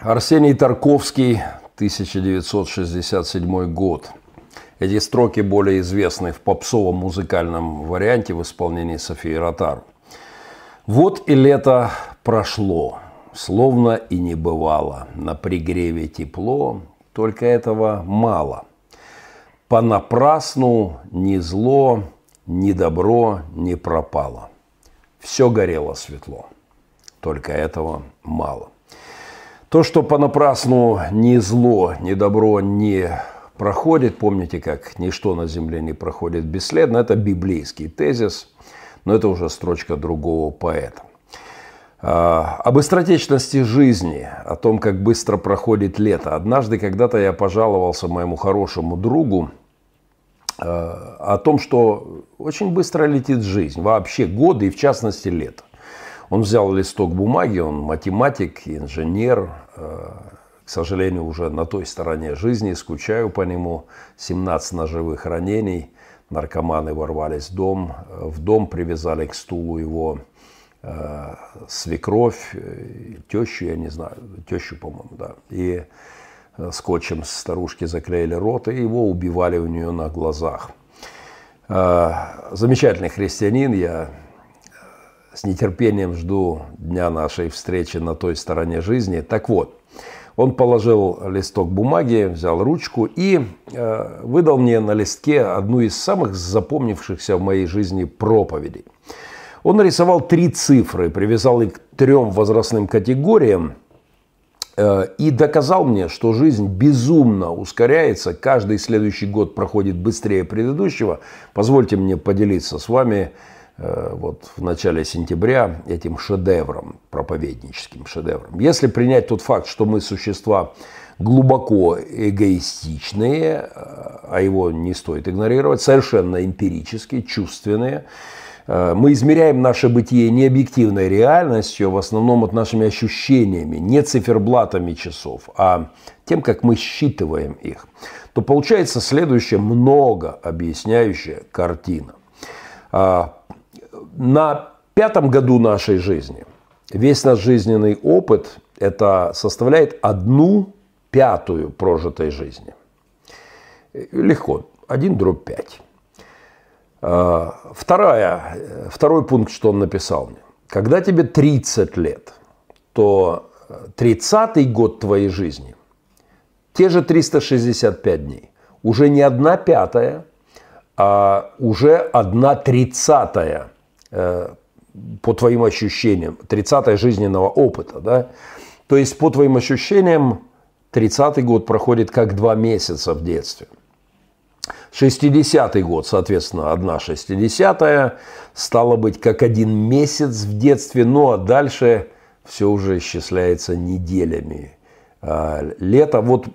Арсений Тарковский, 1967 год. Эти строки более известны в попсовом музыкальном варианте в исполнении Софии Ротару. Вот и лето прошло, словно и не бывало. На пригреве тепло, только этого мало. Понапрасну ни зло, ни добро не пропало. Все горело светло, только этого мало. То, что понапрасну ни зло, ни добро не проходит, помните, как ничто на земле не проходит бесследно, это библейский тезис, но это уже строчка другого поэта. А, об быстротечности жизни, о том, как быстро проходит лето. Однажды когда-то я пожаловался моему хорошему другу а, о том, что очень быстро летит жизнь, вообще годы и в частности лето. Он взял листок бумаги, он математик, инженер, э, к сожалению, уже на той стороне жизни, скучаю по нему. 17 ножевых ранений, наркоманы ворвались в дом, в дом привязали к стулу его э, свекровь, э, тещу, я не знаю, тещу, по-моему, да. И скотчем старушки заклеили рот, и его убивали у нее на глазах. Замечательный христианин, я с нетерпением жду дня нашей встречи на той стороне жизни. Так вот, он положил листок бумаги, взял ручку и э, выдал мне на листке одну из самых запомнившихся в моей жизни проповедей. Он нарисовал три цифры, привязал их к трем возрастным категориям э, и доказал мне, что жизнь безумно ускоряется, каждый следующий год проходит быстрее предыдущего. Позвольте мне поделиться с вами вот в начале сентября этим шедевром, проповедническим шедевром. Если принять тот факт, что мы существа глубоко эгоистичные, э, а его не стоит игнорировать, совершенно эмпирические, чувственные, э, мы измеряем наше бытие не объективной реальностью, а в основном от нашими ощущениями, не циферблатами часов, а тем, как мы считываем их, то получается следующая много объясняющая картина. На пятом году нашей жизни весь наш жизненный опыт это составляет одну пятую прожитой жизни. Легко. Один дробь пять. А, вторая, второй пункт, что он написал мне. Когда тебе 30 лет, то 30-й год твоей жизни, те же 365 дней, уже не одна пятая, а уже одна тридцатая по твоим ощущениям, 30-е жизненного опыта, да, то есть по твоим ощущениям 30-й год проходит как два месяца в детстве. 60-й год, соответственно, одна 60-я, стало быть, как один месяц в детстве, ну а дальше все уже исчисляется неделями. А, лето, вот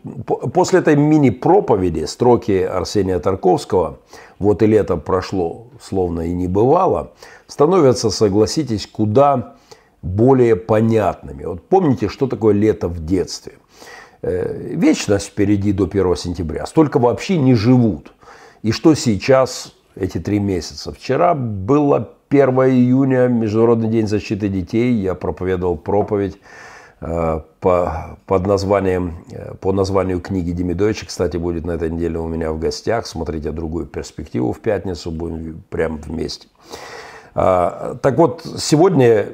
после этой мини-проповеди, строки Арсения Тарковского, вот и лето прошло, словно и не бывало, становятся, согласитесь, куда более понятными. Вот помните, что такое лето в детстве? Э, вечность впереди до 1 сентября. Столько вообще не живут. И что сейчас, эти три месяца? Вчера было 1 июня, Международный день защиты детей. Я проповедовал проповедь по, под названием, э, по названию книги Демидовича. Кстати, будет на этой неделе у меня в гостях. Смотрите другую перспективу в пятницу, будем прямо вместе. А, так вот, сегодня,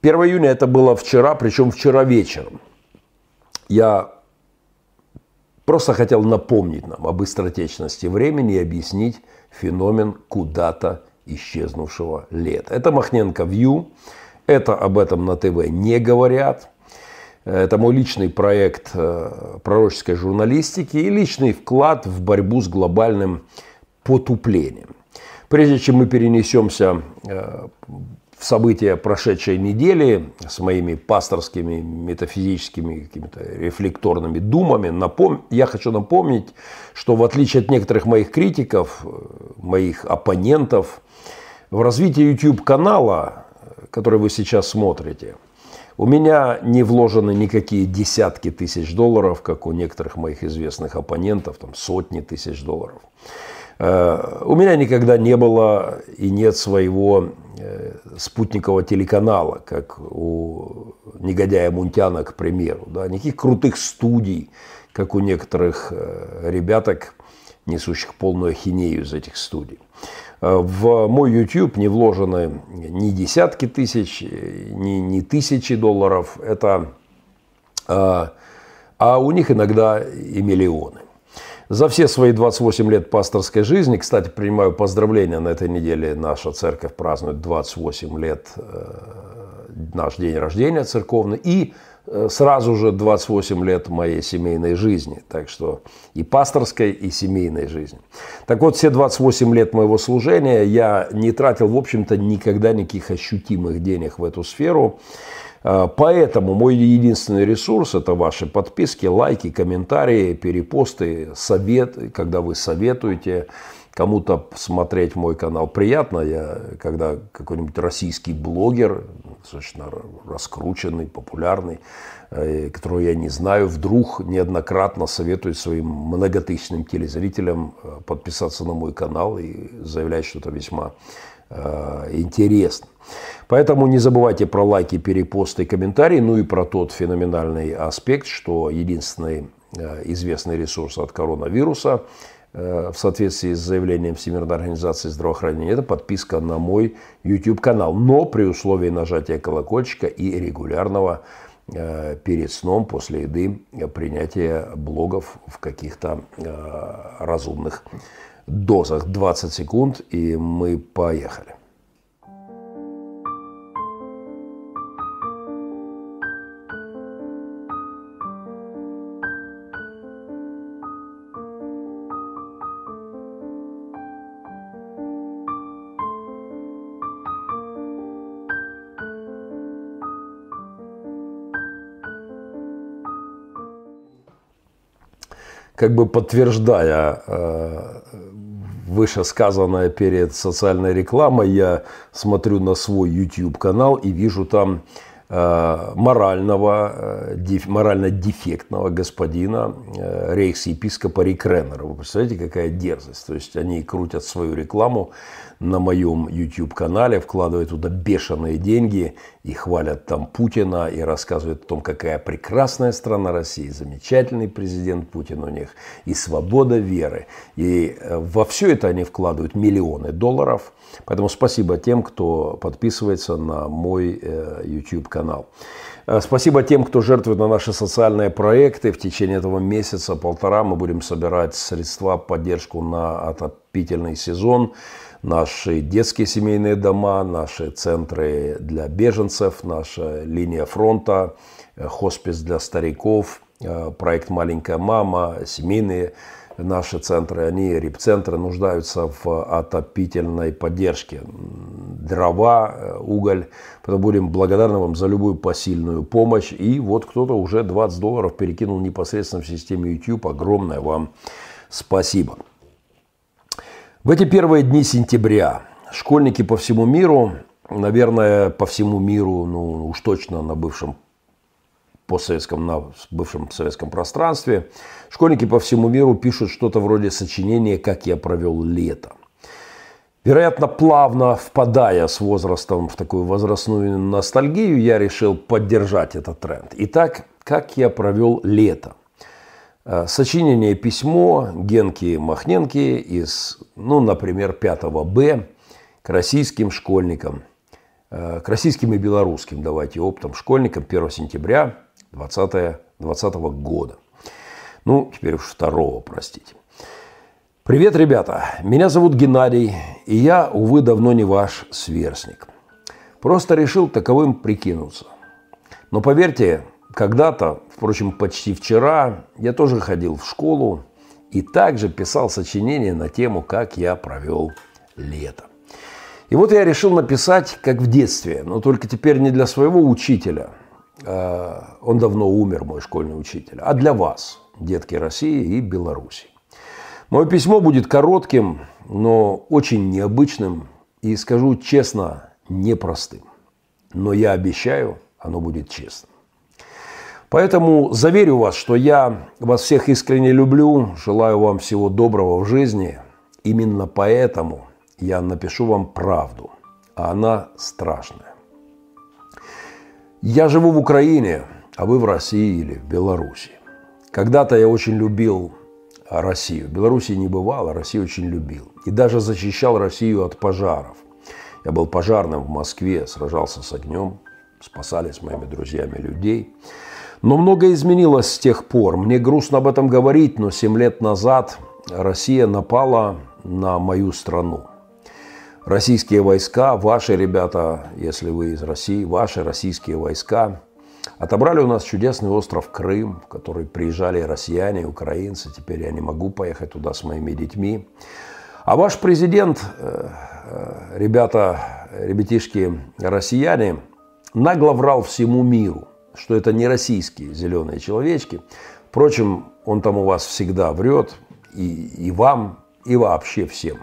1 июня это было вчера, причем вчера вечером. Я просто хотел напомнить нам об быстротечности времени и объяснить феномен куда-то исчезнувшего лета. Это Махненко Вью, это об этом на ТВ не говорят. Это мой личный проект э, пророческой журналистики и личный вклад в борьбу с глобальным потуплением. Прежде чем мы перенесемся э, в события прошедшей недели с моими пасторскими, метафизическими, какими-то рефлекторными думами, напом... я хочу напомнить, что в отличие от некоторых моих критиков, э, моих оппонентов, в развитии YouTube-канала, который вы сейчас смотрите, у меня не вложены никакие десятки тысяч долларов, как у некоторых моих известных оппонентов, там сотни тысяч долларов. Э, у меня никогда не было и нет своего э, спутникового телеканала, как у негодяя Мунтяна, к примеру. Да, никаких крутых студий, как у некоторых э, ребяток, несущих полную ахинею из этих студий. Э, в мой YouTube не вложены ни десятки тысяч, ни, ни тысячи долларов. Это, а, а у них иногда и миллионы. За все свои 28 лет пасторской жизни, кстати, принимаю поздравления, на этой неделе наша церковь празднует 28 лет, э, наш день рождения церковный, и э, сразу же 28 лет моей семейной жизни, так что и пасторской, и семейной жизни. Так вот, все 28 лет моего служения я не тратил, в общем-то, никогда никаких ощутимых денег в эту сферу. А, поэтому мой единственный ресурс – это ваши подписки, лайки, комментарии, перепосты, советы, когда вы советуете кому-то смотреть мой канал. Приятно, я, когда какой-нибудь российский блогер, достаточно раскрученный, популярный, э, которого я не знаю, вдруг неоднократно советует своим многотысячным телезрителям э, подписаться на мой канал и заявляет что-то весьма э, интересно. Поэтому не забывайте про лайки, перепосты и комментарии, ну и про тот феноменальный аспект, что единственный известный ресурс от коронавируса в соответствии с заявлением Всемирной организации здравоохранения, это подписка на мой YouTube-канал, но при условии нажатия колокольчика и регулярного э, перед сном, после еды, принятия блогов в каких-то разумных дозах. 20 секунд, и мы поехали. Как бы подтверждая э, вышесказанное перед социальной рекламой, я смотрю на свой YouTube-канал и вижу там морального, э, морально дефектного господина рейхс-епископа Рикренера. Вы представляете, какая дерзость? То есть они крутят свою рекламу на моем YouTube-канале, вкладывают туда бешеные деньги и хвалят там Путина и рассказывают о том, какая прекрасная страна России, замечательный президент Путин у них и свобода веры. И э, во все это они вкладывают миллионы долларов. Поэтому спасибо тем, кто подписывается на мой э, YouTube-канал. Э, спасибо тем, кто жертвует на наши социальные проекты. В течение этого месяца, полтора, мы будем собирать средства, поддержку на отопительный сезон наши детские семейные дома, наши центры для беженцев, наша линия фронта, э, хоспис для стариков, проект «Маленькая мама», семейные наши центры, они, РИП-центры, нуждаются в отопительной поддержке. Дрова, э, уголь. Поэтому будем благодарны вам за любую посильную помощь. И вот кто-то уже 20 долларов перекинул непосредственно в системе YouTube. Огромное вам спасибо. В эти первые дни сентября школьники по всему миру, наверное, по всему миру, ну уж точно на бывшем постсоветском, на бывшем советском пространстве, школьники по всему миру пишут что-то вроде сочинения «Как я провел лето». Вероятно, плавно впадая с возрастом в такую возрастную ностальгию, я решил поддержать этот тренд. Итак, как я провел лето? Э, сочинение письмо Генки Махненки из, ну, например, 5 Б к российским школьникам, э, к российским и белорусским, давайте, оптом школьникам 1 сентября 2020 года. Ну, теперь уж второго, простите. Привет, ребята. Меня зовут Геннадий, и я, увы, давно не ваш сверстник. Просто решил таковым прикинуться. Но поверьте, когда-то, впрочем, почти вчера, я тоже ходил в школу и также писал сочинение на тему «Как я провел лето». И вот я решил написать, как в детстве, но только теперь не для своего учителя, он давно умер, мой школьный учитель, а для вас, детки России и Беларуси. Мое письмо будет коротким, но очень необычным и, скажу честно, непростым. Но я обещаю, оно будет честным. Поэтому заверю вас, что я вас всех искренне люблю, желаю вам всего доброго в жизни. Именно поэтому я напишу вам правду а она страшная. Я живу в Украине, а вы в России или в Беларуси. Когда-то я очень любил Россию. В Беларуси не бывал, а Россию очень любил. И даже защищал Россию от пожаров. Я был пожарным в Москве, сражался с огнем, спасали с моими друзьями людей. Но многое изменилось с тех пор. Мне грустно об этом говорить, но 7 лет назад Россия напала на мою страну. Российские войска, ваши ребята, если вы из России, ваши российские войска отобрали у нас чудесный остров Крым, в который приезжали россияне, украинцы. Теперь я не могу поехать туда с моими детьми. А ваш президент, э, э, ребята, ребятишки россияне, нагло врал всему миру, что это не российские зеленые человечки. Впрочем, он там у вас всегда врет, и, и вам, и вообще всем.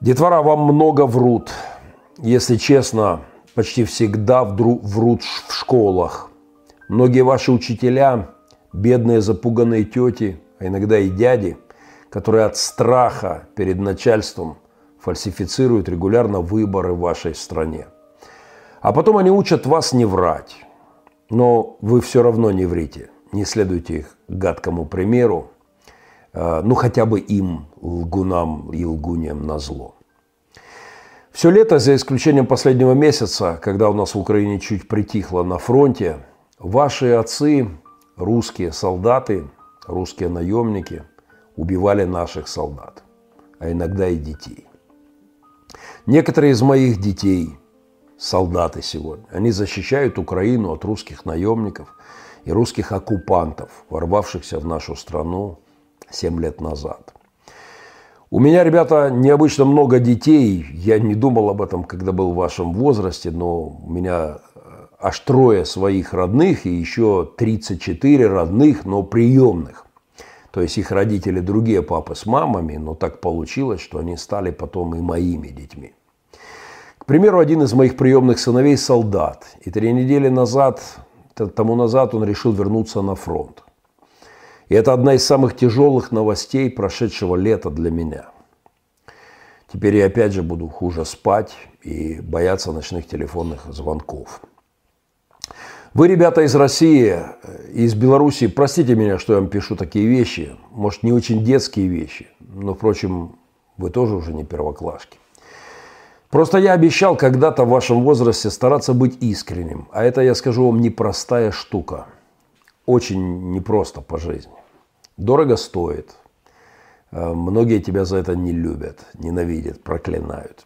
Детвора вам много врут. Если честно, почти всегда врут в школах. Многие ваши учителя, бедные запуганные тети, а иногда и дяди, которые от страха перед начальством фальсифицируют регулярно выборы в вашей стране. А потом они учат вас не врать. Но вы все равно не врите. Не следуйте их гадкому примеру. Э, ну, хотя бы им, лгунам и лгуньям, на зло. Все лето, за исключением последнего месяца, когда у нас в Украине чуть притихло на фронте, ваши отцы, русские солдаты, русские наемники, убивали наших солдат, а иногда и детей. Некоторые из моих детей – солдаты сегодня. Они защищают Украину от русских наемников и русских оккупантов, ворвавшихся в нашу страну 7 лет назад – у меня, ребята, необычно много детей. Я не думал об этом, когда был в вашем возрасте, но у меня э, аж трое своих родных и еще 34 родных, но приемных. То есть их родители другие папы с мамами, но так получилось, что они стали потом и моими детьми. К примеру, один из моих приемных сыновей – солдат. И три недели назад, тому назад он решил вернуться на фронт. И это одна из самых тяжелых новостей прошедшего лета для меня. Теперь я опять же буду хуже спать и бояться ночных телефонных звонков. Вы, ребята из России, из Беларуси, простите меня, что я вам пишу такие вещи. Может, не очень детские вещи, но, впрочем, вы тоже уже не первоклашки. Просто я обещал когда-то в вашем возрасте стараться быть искренним. А это, я скажу вам, непростая штука. Очень непросто по жизни дорого стоит. Э, многие тебя за это не любят, ненавидят, проклинают.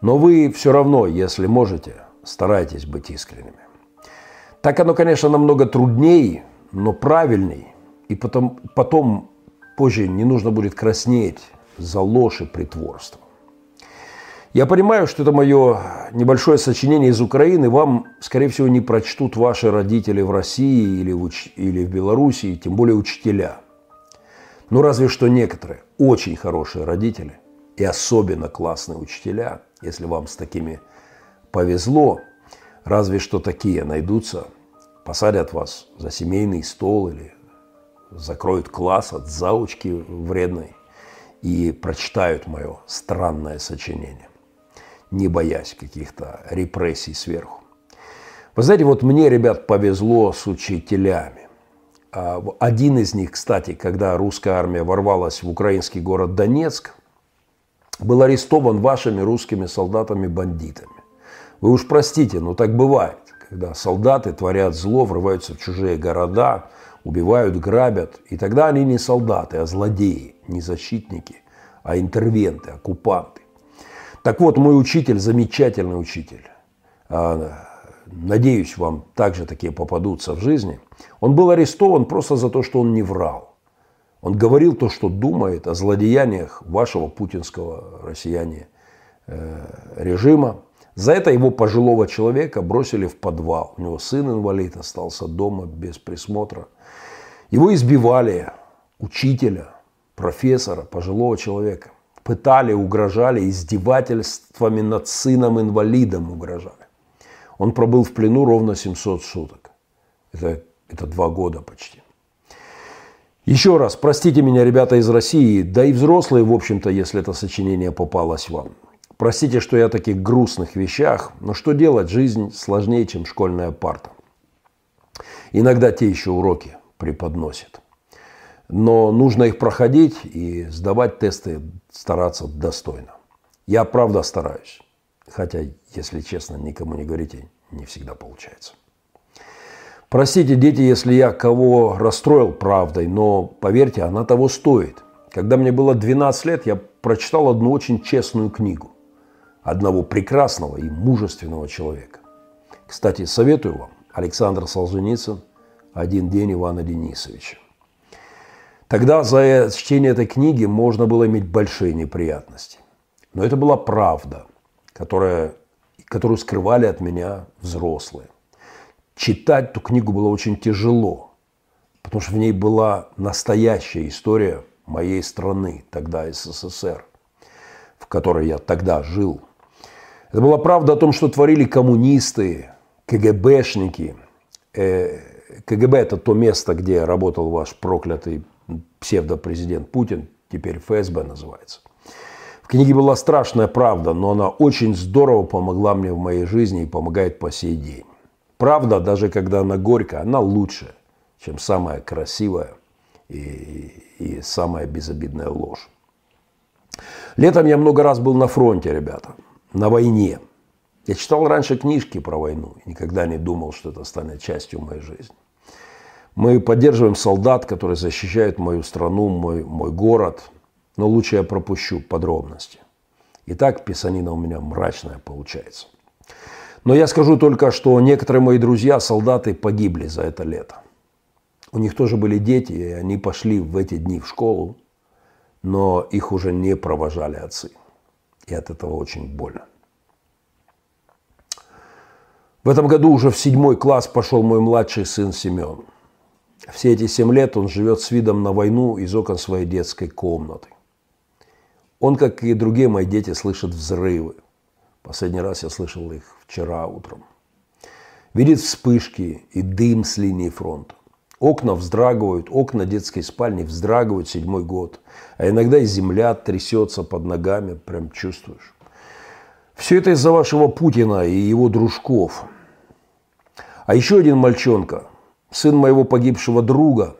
Но вы все равно, если можете, старайтесь быть искренними. Так оно, конечно, намного труднее, но правильней. И потом, потом позже не нужно будет краснеть за ложь и притворство. Я понимаю, что это мое небольшое сочинение из Украины. Вам, скорее всего, не прочтут ваши родители в России или в, уч... или в Белоруссии, тем более учителя. Ну, разве что некоторые очень хорошие родители и особенно классные учителя, если вам с такими повезло, разве что такие найдутся, посадят вас за семейный стол или закроют класс от заучки вредной и прочитают мое странное сочинение не боясь каких-то репрессий сверху. Вы знаете, вот мне, ребят, повезло с учителями. А, один из них, кстати, когда русская армия ворвалась в украинский город Донецк, был арестован вашими русскими солдатами-бандитами. Вы уж простите, но так бывает, когда солдаты творят зло, врываются в чужие города, убивают, грабят. И тогда они не солдаты, а злодеи, не защитники, а интервенты, оккупанты. Так вот, мой учитель, замечательный учитель, а, надеюсь, вам также такие попадутся в жизни, он был арестован просто за то, что он не врал. Он говорил то, что думает о злодеяниях вашего путинского россияне э, режима. За это его пожилого человека бросили в подвал. У него сын инвалид остался дома без присмотра. Его избивали, учителя, профессора, пожилого человека пытали, угрожали, издевательствами над сыном-инвалидом угрожали. Он пробыл в плену ровно 700 суток. Это, это два года почти. Еще раз, простите меня, ребята из России, да и взрослые, в общем-то, если это сочинение попалось вам. Простите, что я о таких грустных вещах, но что делать, жизнь сложнее, чем школьная парта. Иногда те еще уроки преподносят. Но нужно их проходить и сдавать тесты, стараться достойно. Я правда стараюсь. Хотя, если честно, никому не говорите, не всегда получается. Простите, дети, если я кого расстроил правдой, но поверьте, она того стоит. Когда мне было 12 лет, я прочитал одну очень честную книгу одного прекрасного и мужественного человека. Кстати, советую вам Александр Солженицын «Один день Ивана Денисовича». Тогда за чтение этой книги можно было иметь большие неприятности. Но это была правда, которая, которую скрывали от меня взрослые. Читать ту книгу было очень тяжело, потому что в ней была настоящая история моей страны, тогда СССР, в которой я тогда жил. Это была правда о том, что творили коммунисты, КГБшники. Э, КГБ – это то место, где работал ваш проклятый псевдопрезидент Путин, теперь ФСБ называется. В книге была страшная правда, но она очень здорово помогла мне в моей жизни и помогает по сей день. Правда, даже когда она горькая, она лучше, чем самая красивая и, и самая безобидная ложь. Летом я много раз был на фронте, ребята, на войне. Я читал раньше книжки про войну и никогда не думал, что это станет частью моей жизни. Мы поддерживаем солдат, которые защищают мою страну, мой, мой город – но лучше я пропущу подробности. Итак, писанина у меня мрачная получается. Но я скажу только, что некоторые мои друзья, солдаты, погибли за это лето. У них тоже были дети, и они пошли в эти дни в школу, но их уже не провожали отцы. И от этого очень больно. В этом году уже в седьмой класс пошел мой младший сын Семен. Все эти семь лет он живет с видом на войну из окон своей детской комнаты. Он, как и другие мои дети, слышит взрывы. Последний раз я слышал их вчера утром. Видит вспышки и дым с линии фронта. Окна вздрагивают, окна детской спальни вздрагивают седьмой год. А иногда и земля трясется под ногами, прям чувствуешь. Все это из-за вашего Путина и его дружков. А еще один мальчонка, сын моего погибшего друга,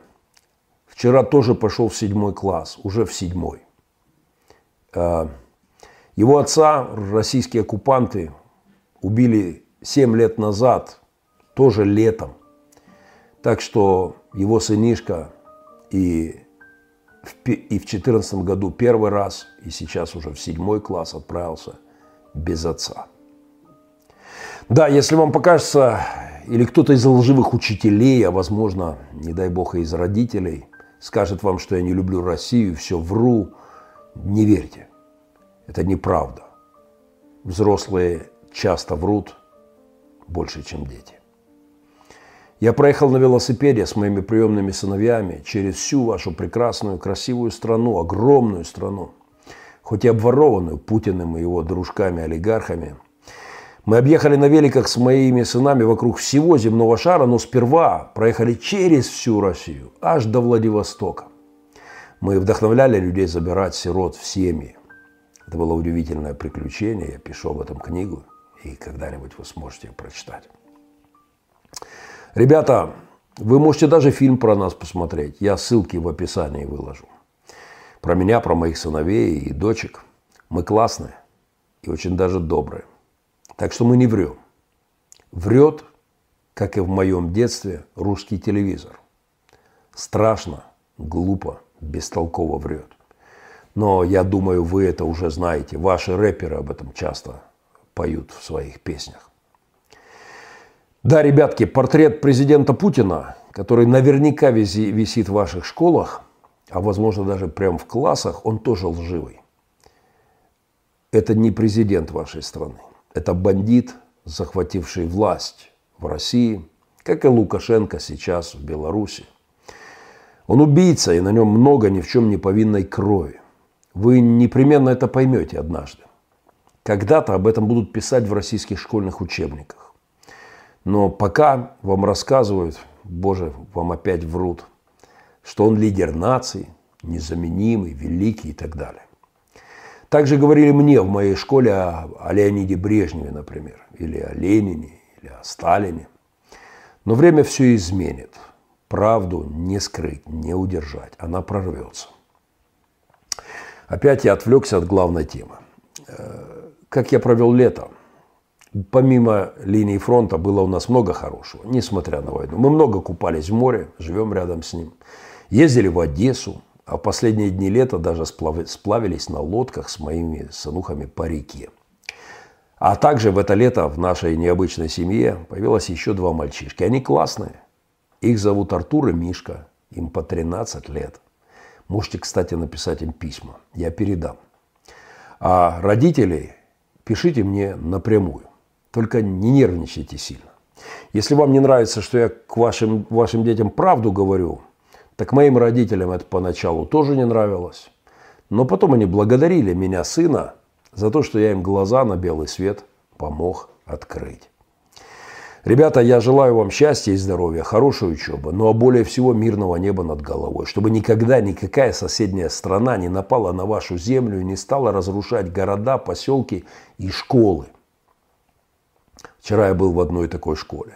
вчера тоже пошел в седьмой класс, уже в седьмой. А, его отца российские оккупанты убили 7 лет назад, тоже летом. Так что его сынишка и в, и в 14 году первый раз, и сейчас уже в седьмой класс отправился без отца. Да, если вам покажется, или кто-то из лживых учителей, а возможно, не дай бог, и из родителей, скажет вам, что я не люблю Россию, все вру – не верьте. Это неправда. Взрослые часто врут больше, чем дети. Я проехал на велосипеде с моими приемными сыновьями через всю вашу прекрасную, красивую страну, огромную страну, хоть и обворованную Путиным и его дружками-олигархами. Мы объехали на великах с моими сынами вокруг всего земного шара, но сперва проехали через всю Россию, аж до Владивостока. Мы вдохновляли людей забирать сирот в семьи. Это было удивительное приключение. Я пишу об этом книгу, и когда-нибудь вы сможете ее прочитать. Ребята, вы можете даже фильм про нас посмотреть. Я ссылки в описании выложу. Про меня, про моих сыновей и дочек. Мы классные и очень даже добрые. Так что мы не врем. Врет, как и в моем детстве, русский телевизор. Страшно, глупо бестолково врет. Но я думаю, вы это уже знаете. Ваши рэперы об этом часто поют в своих песнях. Да, ребятки, портрет президента Путина, который наверняка висит в ваших школах, а возможно даже прямо в классах, он тоже лживый. Это не президент вашей страны. Это бандит, захвативший власть в России, как и Лукашенко сейчас в Беларуси. Он убийца, и на нем много ни в чем не повинной крови. Вы непременно это поймете однажды. Когда-то об этом будут писать в российских школьных учебниках. Но пока вам рассказывают, боже, вам опять врут, что он лидер нации, незаменимый, великий и так далее. Также говорили мне в моей школе о, о Леониде Брежневе, например, или о Ленине, или о Сталине. Но время все изменит. Правду не скрыть, не удержать. Она прорвется. Опять я отвлекся от главной темы. Э, как я провел лето? Помимо линии фронта было у нас много хорошего, несмотря на войну. Мы много купались в море, живем рядом с ним. Ездили в Одессу, а в последние дни лета даже сплавились на лодках с моими сынухами по реке. А также в это лето в нашей необычной семье появилось еще два мальчишки. Они классные. Их зовут Артур и Мишка. Им по 13 лет. Можете, кстати, написать им письма. Я передам. А родителей пишите мне напрямую. Только не нервничайте сильно. Если вам не нравится, что я к вашим, вашим детям правду говорю, так моим родителям это поначалу тоже не нравилось. Но потом они благодарили меня, сына, за то, что я им глаза на белый свет помог открыть. Ребята, я желаю вам счастья и здоровья, хорошей учебы, ну а более всего мирного неба над головой, чтобы никогда никакая соседняя страна не напала на вашу землю и не стала разрушать города, поселки и школы. Вчера я был в одной такой школе.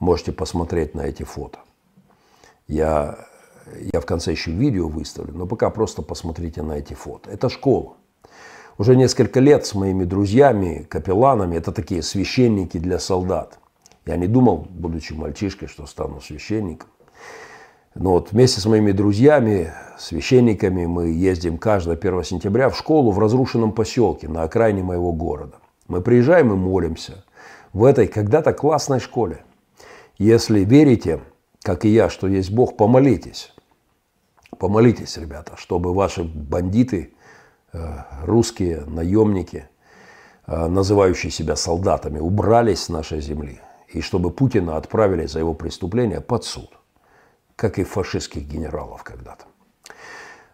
Можете посмотреть на эти фото. Я, я в конце еще видео выставлю, но пока просто посмотрите на эти фото. Это школа. Уже несколько лет с моими друзьями, капелланами, это такие священники для солдат. Я не думал, будучи мальчишкой, что стану священником. Но вот вместе с моими друзьями, священниками, мы ездим каждое 1 сентября в школу в разрушенном поселке на окраине моего города. Мы приезжаем и молимся в этой когда-то классной школе. Если верите, как и я, что есть Бог, помолитесь. Помолитесь, ребята, чтобы ваши бандиты, э, русские наемники, э, называющие себя солдатами, убрались с нашей земли. И чтобы Путина отправили за его преступления под суд. Как и фашистских генералов когда-то.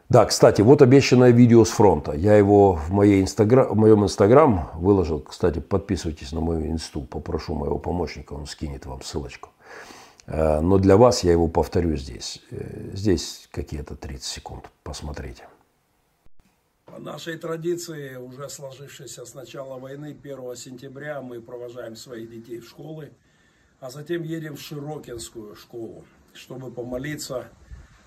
Да, кстати, вот обещанное видео с фронта. Я его в, моей инстаграм, в моем инстаграм выложил. Кстати, подписывайтесь на мою инсту. Попрошу моего помощника, он скинет вам ссылочку. Э, но для вас я его повторю здесь. Э, здесь какие-то 30 секунд. Посмотрите. По нашей традиции, уже сложившейся с начала войны, 1 сентября мы провожаем своих детей в школы, а затем едем в Широкинскую школу, чтобы помолиться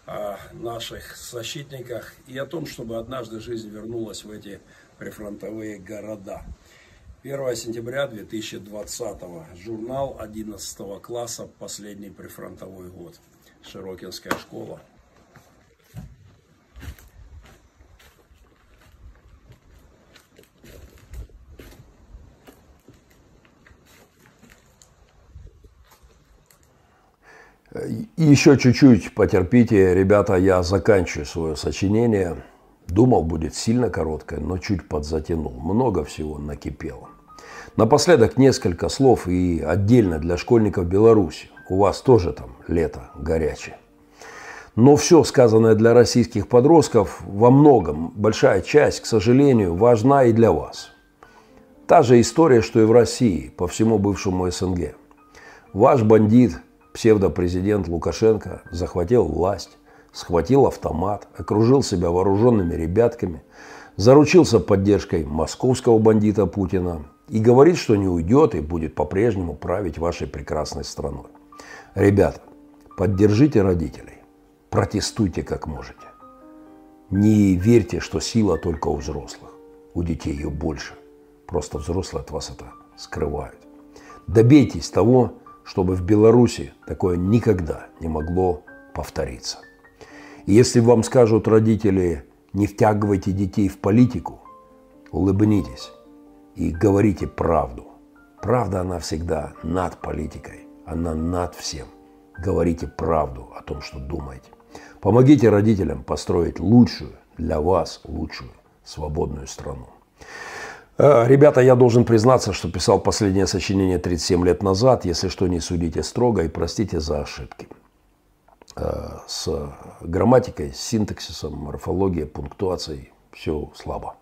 о наших защитниках и о том, чтобы однажды жизнь вернулась в эти прифронтовые города. 1 сентября 2020 журнал 11 класса «Последний прифронтовой год». Широкинская школа. Еще чуть-чуть потерпите, ребята, я заканчиваю свое сочинение. Думал, будет сильно короткое, но чуть подзатянул. Много всего накипело. Напоследок несколько слов и отдельно для школьников Беларуси. У вас тоже там лето горячее. Но все сказанное для российских подростков во многом, большая часть, к сожалению, важна и для вас. Та же история, что и в России, по всему бывшему СНГ. Ваш бандит, псевдопрезидент Лукашенко, захватил власть, схватил автомат, окружил себя вооруженными ребятками, заручился поддержкой московского бандита Путина и говорит, что не уйдет и будет по-прежнему править вашей прекрасной страной. Ребята, поддержите родителей, протестуйте как можете. Не верьте, что сила только у взрослых. У детей ее больше. Просто взрослые от вас это скрывают. Добейтесь того, чтобы в Беларуси такое никогда не могло повториться. Если вам скажут родители, не втягивайте детей в политику, улыбнитесь и говорите правду. Правда, она всегда над политикой, она над всем. Говорите правду о том, что думаете. Помогите родителям построить лучшую, для вас лучшую, свободную страну. Э, ребята, я должен признаться, что писал последнее сочинение 37 лет назад. Если что, не судите строго и простите за ошибки. Э, с грамматикой, с синтаксисом, морфологией, пунктуацией все слабо.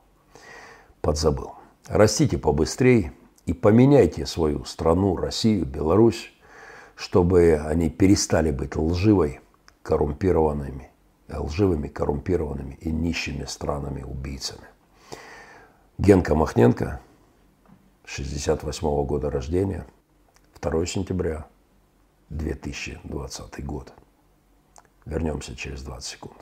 Подзабыл. Растите побыстрее и поменяйте свою страну, Россию, Беларусь, чтобы они перестали быть лживой, коррумпированными, лживыми, коррумпированными и нищими странами-убийцами. Генка Махненко, 68 -го года рождения, 2 сентября 2020 год. Вернемся через 20 секунд.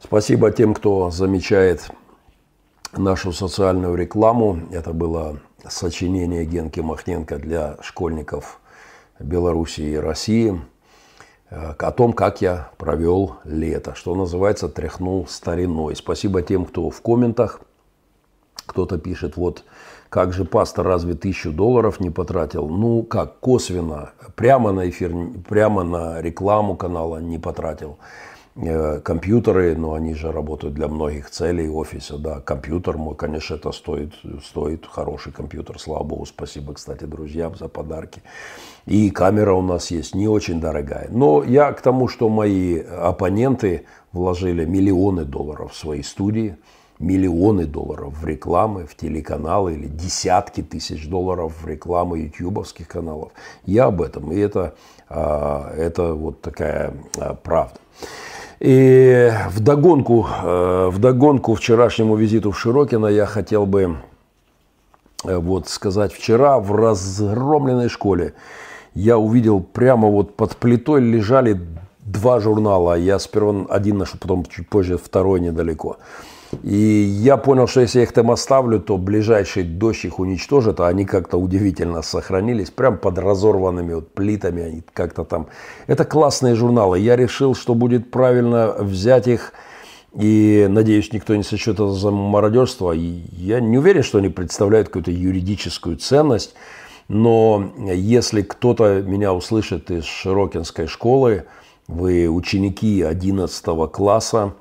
Спасибо тем, кто замечает нашу социальную рекламу. Это было сочинение Генки Махненко для школьников Белоруссии и России э, о том, как я провел лето, что называется, тряхнул стариной. Спасибо тем, кто в комментах, кто-то пишет, вот как же пастор разве тысячу долларов не потратил? Ну как, косвенно, прямо на эфир, прямо на рекламу канала не потратил. Э, компьютеры, но они же работают для многих целей офиса, да, компьютер мой, конечно, это стоит, стоит хороший компьютер, слава богу, спасибо, кстати, друзьям за подарки. И камера у нас есть, не очень дорогая. Но я к тому, что мои оппоненты вложили миллионы долларов в свои студии, миллионы долларов в рекламы, в телеканалы или десятки тысяч долларов в рекламы ютубовских каналов. Я об этом, и это, а, это вот такая а, правда. И в догонку, э, в догонку вчерашнему визиту в Широкино я хотел бы э, вот сказать, вчера в разгромленной школе я увидел прямо вот под плитой лежали два журнала. Я сперва один нашел, потом чуть позже второй недалеко. И я понял, что если я их там оставлю, то ближайший дождь их уничтожит, а они как-то удивительно сохранились, прям под разорванными вот плитами, они как-то там. Это классные журналы. Я решил, что будет правильно взять их, и надеюсь, никто не сочтет это за мародерство. И я не уверен, что они представляют какую-то юридическую ценность, но если кто-то меня услышит из Широкинской школы, вы ученики 11 класса,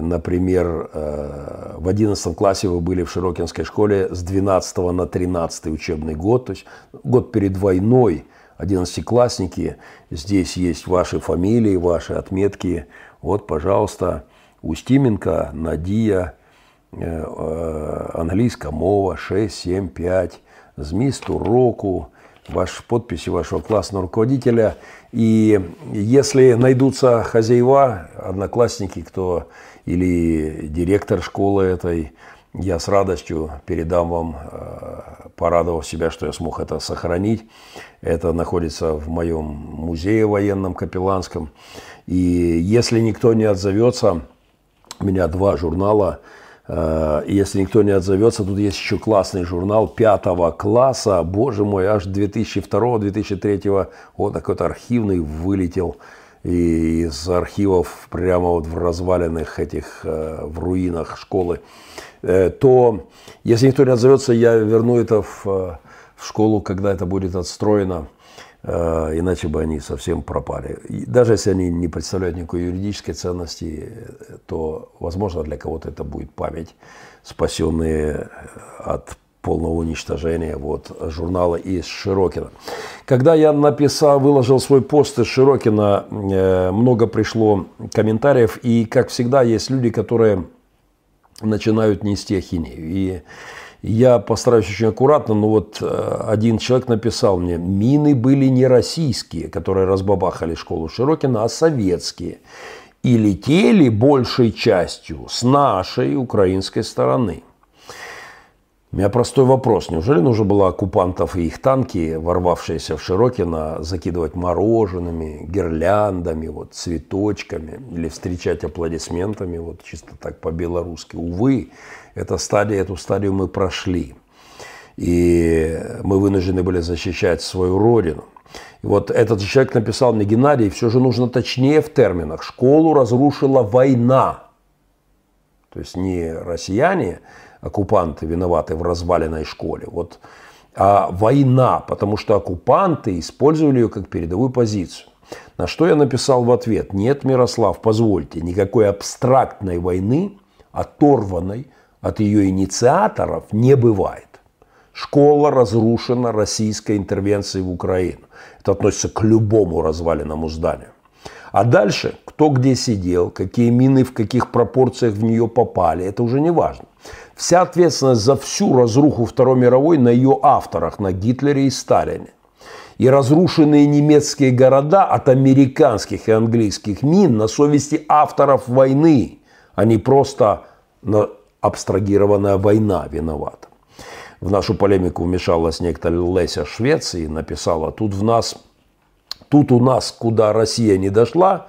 например, э, в 11 классе вы были в Широкинской школе с 12 на 13 учебный год, то есть год перед войной, 11-классники, здесь есть ваши фамилии, ваши отметки. Вот, пожалуйста, Устименко, Надия, э, английская мова 6, 7, 5, ЗМИС Туроку, ваш подписи вашего классного руководителя. И если найдутся хозяева, одноклассники, кто или директор школы этой, я с радостью передам вам, э, порадовав себя, что я смог это сохранить. Это находится в моем музее военном Капелланском. И если никто не отзовется, у меня два журнала – если никто не отзовется, тут есть еще классный журнал пятого класса. Боже мой, аж 2002-2003 вот какой-то архивный вылетел из архивов прямо вот в разваленных этих, э, в руинах школы. Э, то, если никто не отзовется, я верну это в, в школу, когда это будет отстроено Э, иначе бы они совсем пропали. И даже если они не представляют никакой юридической ценности, то, возможно, для кого-то это будет память, спасенные от полного уничтожения вот, журнала из Широкина. Когда я написал, выложил свой пост из Широкина, э, много пришло комментариев, и, как всегда, есть люди, которые начинают нести ахинею. И я постараюсь очень аккуратно, но вот э, один человек написал мне, мины были не российские, которые разбабахали школу Широкина, а советские. И летели большей частью с нашей украинской стороны. У меня простой вопрос. Неужели нужно было оккупантов и их танки, ворвавшиеся в Широкино, закидывать мороженными, гирляндами, вот, цветочками или встречать аплодисментами, вот чисто так по-белорусски? Увы, эта стадия, эту стадию мы прошли. И мы вынуждены были защищать свою родину. И вот этот же человек написал мне, Геннадий, все же нужно точнее в терминах. Школу разрушила война. То есть не россияне, оккупанты виноваты в разваленной школе. Вот, а война, потому что оккупанты использовали ее как передовую позицию. На что я написал в ответ, нет, Мирослав, позвольте, никакой абстрактной войны, оторванной от ее инициаторов, не бывает. Школа разрушена российской интервенцией в Украину. Это относится к любому разваленному зданию. А дальше, кто где сидел, какие мины в каких пропорциях в нее попали, это уже не важно. Вся ответственность за всю разруху Второй мировой на ее авторах, на Гитлере и Сталине. И разрушенные немецкие города от американских и английских мин на совести авторов войны, а не просто абстрагированная война виновата. В нашу полемику вмешалась некто Леся Швеции и написала, тут в нас, тут у нас, куда Россия не дошла,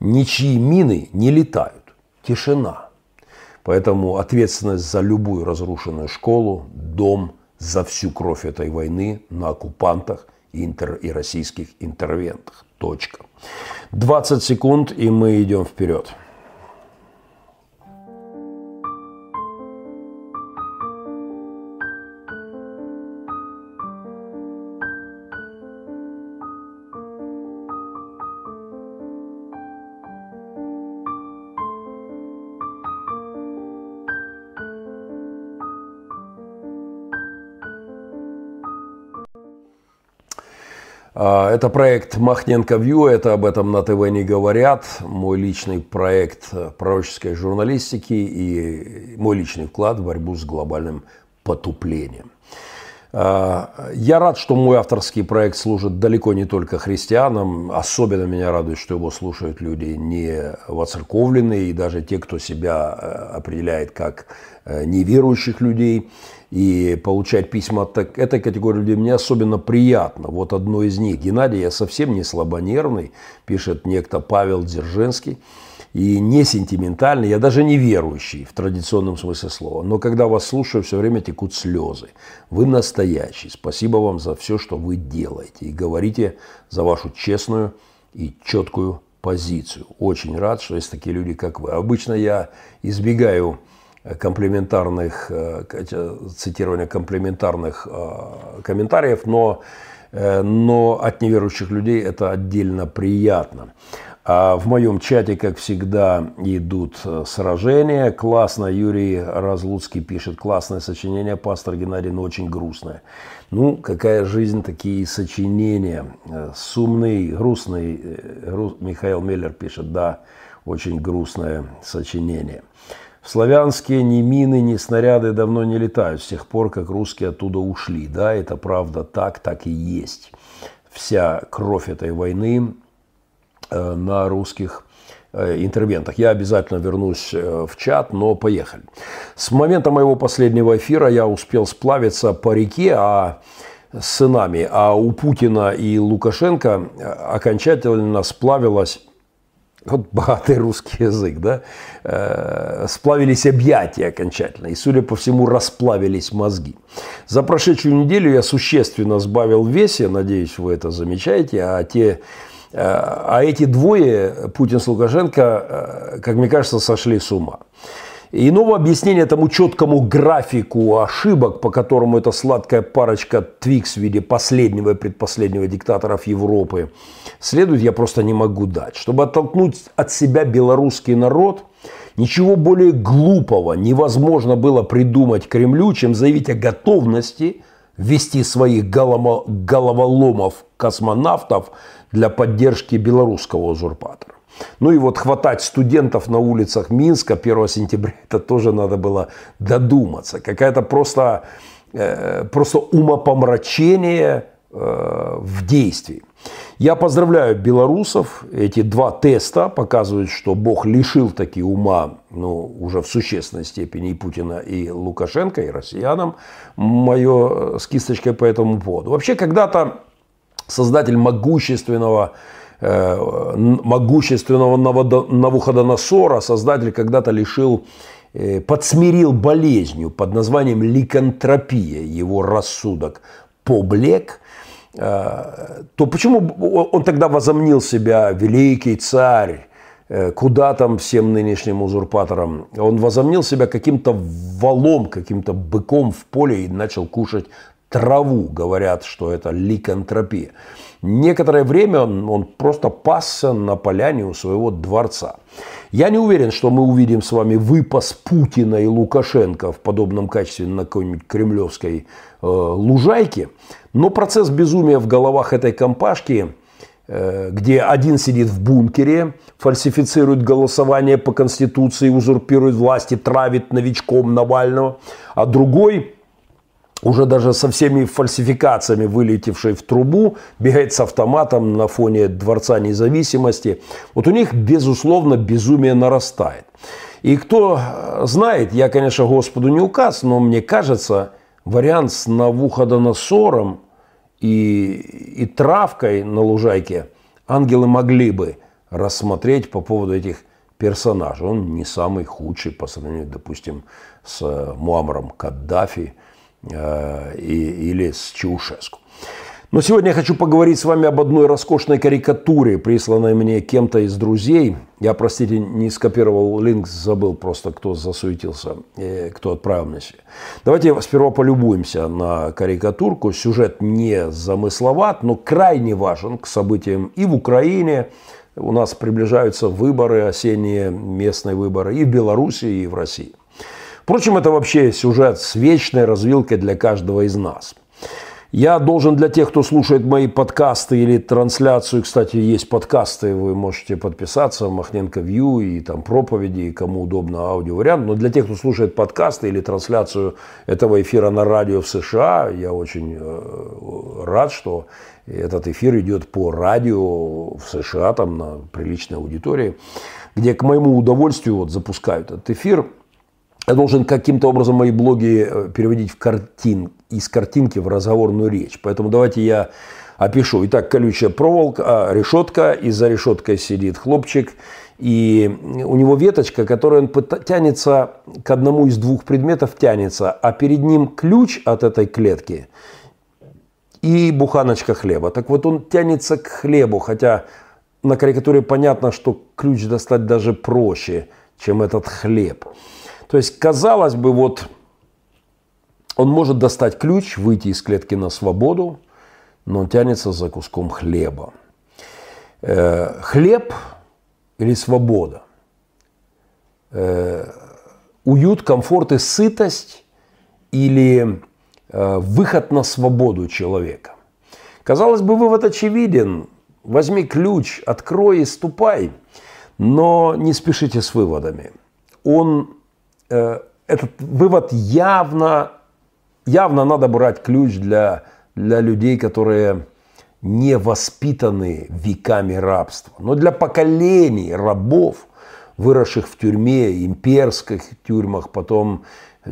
ничьи мины не летают. Тишина. Поэтому ответственность за любую разрушенную школу, дом, за всю кровь этой войны на оккупантах и, интер, и российских интервентах. Точка. 20 секунд, и мы идем вперед. Это проект Махненко Вью, это об этом на ТВ не говорят. Мой личный проект пророческой журналистики и мой личный вклад в борьбу с глобальным потуплением. А, я рад, что мой авторский проект служит далеко не только христианам. Особенно меня радует, что его слушают люди не воцерковленные и даже те, кто себя э, определяет как э, неверующих людей и получать письма от этой категории людей мне особенно приятно. Вот одно из них. Геннадий, я совсем не слабонервный, пишет некто Павел Дзержинский, и не сентиментальный, я даже не верующий в традиционном смысле слова. Но когда вас слушаю, все время текут слезы. Вы настоящий. Спасибо вам за все, что вы делаете. И говорите за вашу честную и четкую позицию. Очень рад, что есть такие люди, как вы. Обычно я избегаю комплементарных, э, цитирования комплементарных э, комментариев, но, э, но от неверующих людей это отдельно приятно. А в моем чате, как всегда, идут сражения. Классно, Юрий Разлуцкий пишет, классное сочинение, пастор Геннадий, но очень грустное. Ну, какая жизнь, такие сочинения. Сумный, грустный, Михаил Меллер пишет, да, очень грустное сочинение. В Славянске ни мины, ни снаряды давно не летают с тех пор, как русские оттуда ушли. Да, это правда так, так и есть. Вся кровь этой войны э, на русских э, интервентах. Я обязательно вернусь э, в чат, но поехали. С момента моего последнего эфира я успел сплавиться по реке, а с сынами, а у Путина и Лукашенко окончательно сплавилась вот богатый русский язык, да, э, сплавились объятия окончательно, и, судя по всему, расплавились мозги. За прошедшую неделю я существенно сбавил в весе, надеюсь, вы это замечаете, а те э, а эти двое, Путин с Лукашенко, э, как мне кажется, сошли с ума. Иного объяснения тому четкому графику ошибок, по которому эта сладкая парочка Твикс в виде последнего и предпоследнего диктаторов Европы следует, я просто не могу дать. Чтобы оттолкнуть от себя белорусский народ, ничего более глупого невозможно было придумать Кремлю, чем заявить о готовности ввести своих головоломов-космонавтов для поддержки белорусского узурпатора. Ну и вот хватать студентов на улицах Минска 1 сентября, это тоже надо было додуматься. Какая-то просто, э, просто умопомрачение э, в действии. Я поздравляю белорусов. Эти два теста показывают, что Бог лишил таки ума ну, уже в существенной степени и Путина, и Лукашенко, и россиянам. Мое с кисточкой по этому поводу. Вообще, когда-то создатель могущественного Э, могущественного Навуходоносора создатель когда-то лишил, э, подсмирил болезнью под названием ликантропия его рассудок поблек, э, то почему он тогда возомнил себя великий царь, куда там всем нынешним узурпаторам. Он возомнил себя каким-то валом, каким-то быком в поле и начал кушать траву, говорят, что это ликантропия. Некоторое время он, он просто пасся на поляне у своего дворца. Я не уверен, что мы увидим с вами выпас Путина и Лукашенко в подобном качестве на какой-нибудь кремлевской э, лужайке, но процесс безумия в головах этой компашки э, где один сидит в бункере, фальсифицирует голосование по Конституции, узурпирует власти, травит новичком Навального, а другой уже даже со всеми фальсификациями, вылетевшей в трубу, бегает с автоматом на фоне Дворца независимости. Вот у них, безусловно, безумие нарастает. И кто знает, я, конечно, Господу не указ, но мне кажется, вариант с Навуходоносором и, и травкой на лужайке ангелы могли бы рассмотреть по поводу этих персонажей. Он не самый худший по сравнению, допустим, с Муамаром Каддафи – Э, или с Чаушеску. Но сегодня я хочу поговорить с вами об одной роскошной карикатуре, присланной мне кем-то из друзей. Я, простите, не скопировал линк, забыл просто, кто засуетился, кто отправил мне. Давайте сперва полюбуемся на карикатурку. Сюжет не замысловат, но крайне важен к событиям и в Украине. У нас приближаются выборы, осенние местные выборы и в Беларуси, и в России. Впрочем, это вообще сюжет с вечной развилкой для каждого из нас. Я должен для тех, кто слушает мои подкасты или трансляцию, кстати, есть подкасты, вы можете подписаться, Махненко Вью и там проповеди, и кому удобно аудиовариант. Но для тех, кто слушает подкасты или трансляцию этого эфира на радио в США, я очень э, рад, что этот эфир идет по радио в США, там на приличной аудитории, где к моему удовольствию вот запускают этот эфир – я должен каким-то образом мои блоги э, переводить в картин, из картинки в разговорную речь. Поэтому давайте я опишу. Итак, колючая проволока, а, решетка, и за решеткой сидит хлопчик, и у него веточка, которая он тянется к одному из двух предметов, тянется, а перед ним ключ от этой клетки и буханочка хлеба. Так вот он тянется к хлебу, хотя на карикатуре понятно, что ключ достать даже проще, чем этот хлеб. То есть, казалось бы, вот он может достать ключ, выйти из клетки на свободу, но он тянется за куском хлеба. Э, хлеб или свобода? Э, уют, комфорт и сытость или э, выход на свободу человека? Казалось бы, вывод очевиден. Возьми ключ, открой и ступай. Но не спешите с выводами. Он этот вывод явно, явно надо брать ключ для, для людей, которые не воспитаны веками рабства. Но для поколений рабов, выросших в тюрьме, имперских тюрьмах, потом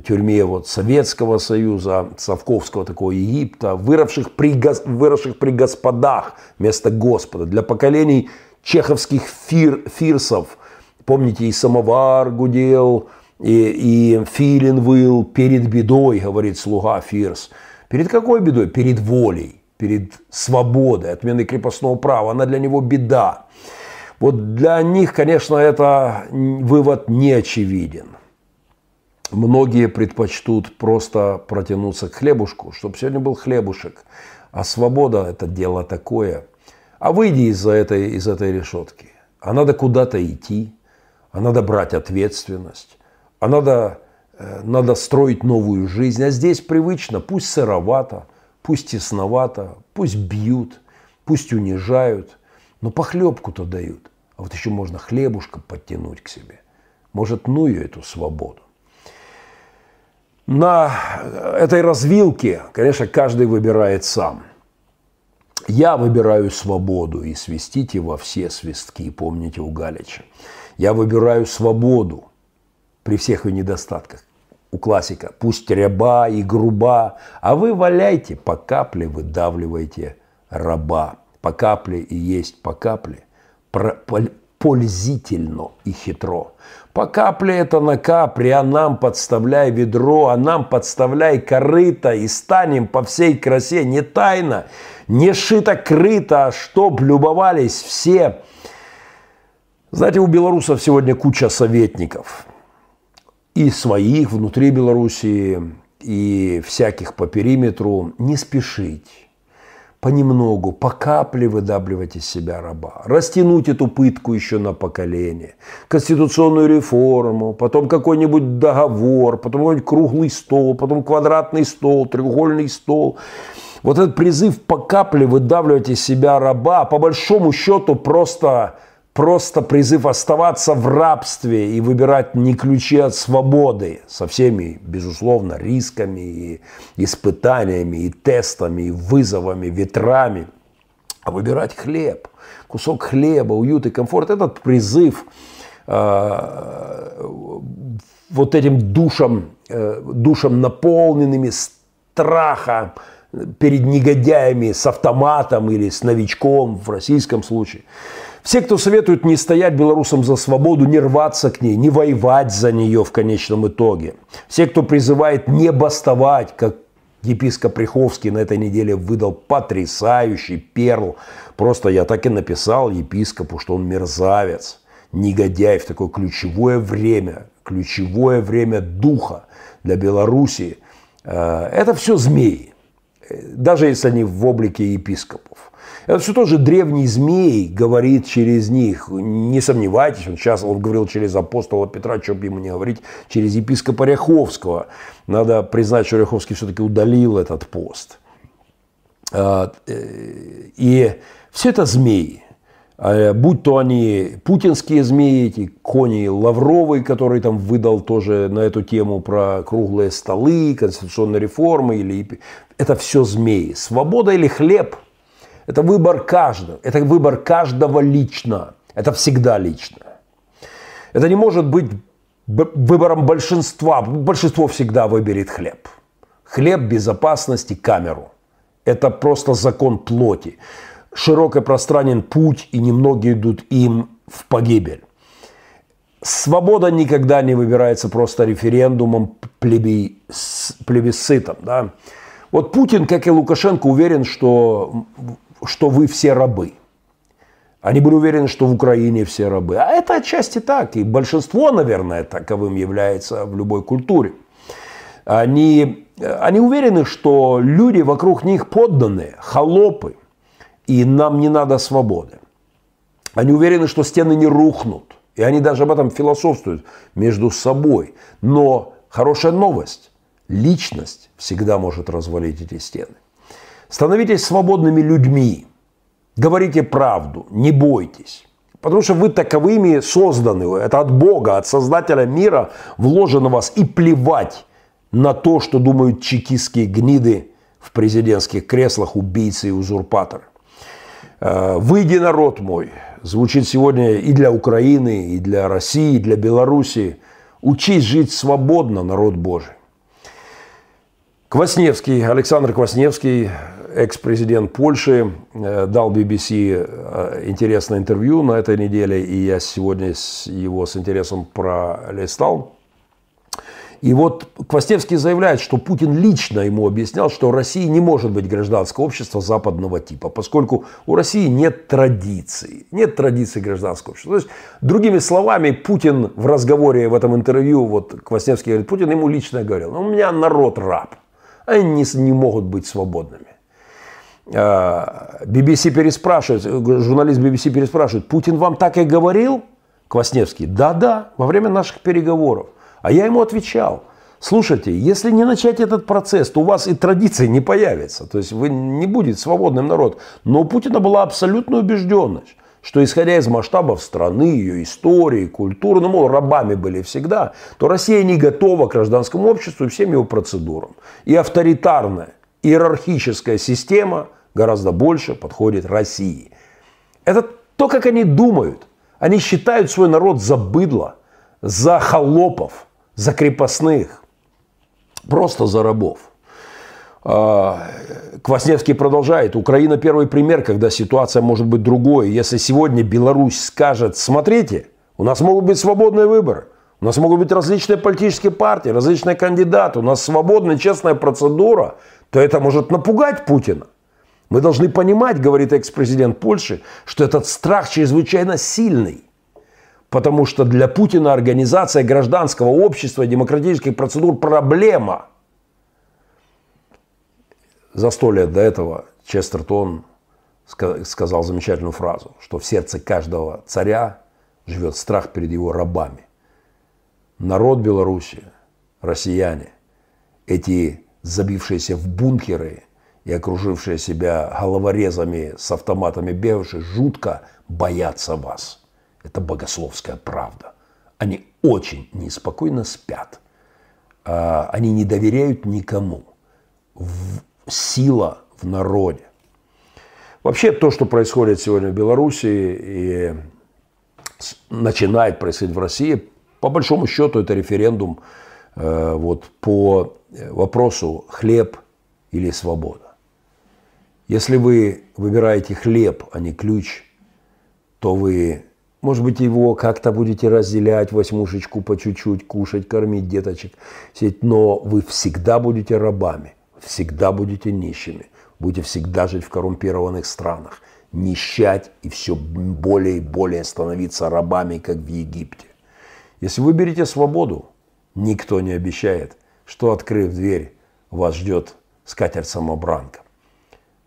тюрьме вот Советского Союза, Совковского такого Египта, выросших при, выросших при господах вместо Господа, для поколений чеховских фир, фирсов, помните, и самовар гудел, и, и Филин выл перед бедой, говорит слуга Фирс. Перед какой бедой? Перед волей, перед свободой, отменой крепостного права. Она для него беда. Вот для них, конечно, это вывод не очевиден. Многие предпочтут просто протянуться к хлебушку, чтобы сегодня был хлебушек. А свобода – это дело такое. А выйди из этой, из этой решетки. А надо куда-то идти, а надо брать ответственность а надо, э, надо строить новую жизнь. А здесь привычно, пусть сыровато, пусть тесновато, пусть бьют, пусть унижают, но похлебку-то дают. А вот еще можно хлебушка подтянуть к себе. Может, ну ее эту свободу. На этой развилке, конечно, каждый выбирает сам. Я выбираю свободу и свистите во все свистки, помните у Галича. Я выбираю свободу, при всех ее недостатках. У классика пусть ряба и груба, а вы валяйте, по капле выдавливайте раба. По капле и есть по капле, пользительно и хитро. По капле это на капре, а нам подставляй ведро, а нам подставляй корыто, и станем по всей красе не тайно, не шито-крыто, а чтоб любовались все. Знаете, у белорусов сегодня куча советников – и своих внутри Белоруссии, и, всяких по периметру. Не спешить. Понемногу, по капле выдавливать из себя раба, растянуть эту пытку еще на поколение, конституционную реформу, потом какой-нибудь договор, потом какой-нибудь круглый стол, потом квадратный стол, треугольный стол. Вот этот призыв по капле выдавливать из себя раба, по большому счету просто просто призыв оставаться в рабстве и выбирать не ключи от свободы со всеми, безусловно, рисками и испытаниями, и тестами, и вызовами, ветрами, а выбирать хлеб, кусок хлеба, уют и комфорт. Этот призыв э, вот этим душам, э, душам наполненными страха перед негодяями с автоматом или с новичком в российском случае – все, кто советует не стоять белорусам за свободу, не рваться к ней, не воевать за нее в конечном итоге. Все, кто призывает не бастовать, как епископ Приховский на этой неделе выдал потрясающий перл. Просто я так и написал епископу, что он мерзавец, негодяй в такое ключевое время, ключевое время духа для Белоруссии. Э, это все змеи, даже если они в облике епископов. Это все тоже древний змей говорит через них. Не сомневайтесь, он сейчас он говорил через апостола Петра, что бы ему не говорить, через епископа Ряховского. Надо признать, что Ряховский все-таки удалил этот пост. А, э, и все это змеи. А, будь то они путинские змеи, эти кони Лавровой, который там выдал тоже на эту тему про круглые столы, конституционные реформы, или это все змеи. Свобода или хлеб – это выбор каждого. Это выбор каждого лично. Это всегда лично. Это не может быть выбором большинства. Большинство всегда выберет хлеб. Хлеб, безопасности, камеру. Это просто закон плоти. Широк и пространен путь, и немногие идут им в погибель. Свобода никогда не выбирается просто референдумом, плебисцитом. Да? Вот Путин, как и Лукашенко, уверен, что что вы все рабы. Они были уверены, что в Украине все рабы. А это отчасти так. И большинство, наверное, таковым является в любой культуре. Они, они уверены, что люди вокруг них подданные, холопы, и нам не надо свободы. Они уверены, что стены не рухнут. И они даже об этом философствуют между собой. Но хорошая новость. Личность всегда может развалить эти стены. Становитесь свободными людьми. Говорите правду, не бойтесь. Потому что вы таковыми созданы. Это от Бога, от Создателя мира вложено в вас. И плевать на то, что думают чекистские гниды в президентских креслах, убийцы и узурпаторы. Э, «Выйди, народ мой» звучит сегодня и для Украины, и для России, и для Белоруссии. Учись жить свободно, народ Божий. Квасневский, Александр Квасневский, экс-президент Польши, э, дал BBC э, интересное интервью на этой неделе, и я сегодня его с интересом пролистал. И вот Квастевский заявляет, что Путин лично ему объяснял, что у России не может быть гражданского общества западного типа, поскольку у России нет традиций, нет традиций гражданского общества. То есть, другими словами, Путин в разговоре в этом интервью, вот Квастевский говорит, Путин ему лично говорил, у меня народ раб, они не, не могут быть свободными. BBC а, переспрашивает, журналист BBC переспрашивает, Путин вам так и говорил? Квасневский, да-да, во время наших переговоров. А я ему отвечал, слушайте, если не начать этот процесс, то у вас и традиции не появится. То есть вы не будете свободным народ. Но у Путина была абсолютная убежденность, что исходя из масштабов страны, ее истории, культуры, ну, мол, рабами были всегда, то Россия не готова к гражданскому обществу и всем его процедурам. И авторитарная, иерархическая система – гораздо больше подходит России. Это то, как они думают. Они считают свой народ за быдло, за холопов, за крепостных, просто за рабов. А, Квасневский продолжает. Украина первый пример, когда ситуация может быть другой. Если сегодня Беларусь скажет, смотрите, у нас могут быть свободные выборы, у нас могут быть различные политические партии, различные кандидаты, у нас свободная, честная процедура, то это может напугать Путина. Мы должны понимать, говорит экс-президент Польши, что этот страх чрезвычайно сильный. Потому что для Путина организация гражданского общества и демократических процедур – проблема. за сто лет до этого Честертон сказал замечательную фразу, что в сердце каждого царя живет страх перед его рабами. Народ Беларуси, россияне, эти забившиеся в бункеры и окружившие себя головорезами с автоматами бегавшие, жутко боятся вас. Это богословская правда. Они очень неспокойно спят. А, они не доверяют никому. Сила в народе. Вообще то, что происходит сегодня в Беларуси и начинает происходить в России, по большому счету это референдум э, вот, по вопросу хлеб или свобода. Если вы выбираете хлеб, а не ключ, то вы, может быть, его как-то будете разделять, восьмушечку по чуть-чуть, кушать, кормить деточек, но вы всегда будете рабами, всегда будете нищими, будете всегда жить в коррумпированных странах, нищать и все более и более становиться рабами, как в Египте. Если вы берете свободу, никто не обещает – что, открыв дверь, вас ждет скатерть-самобранка.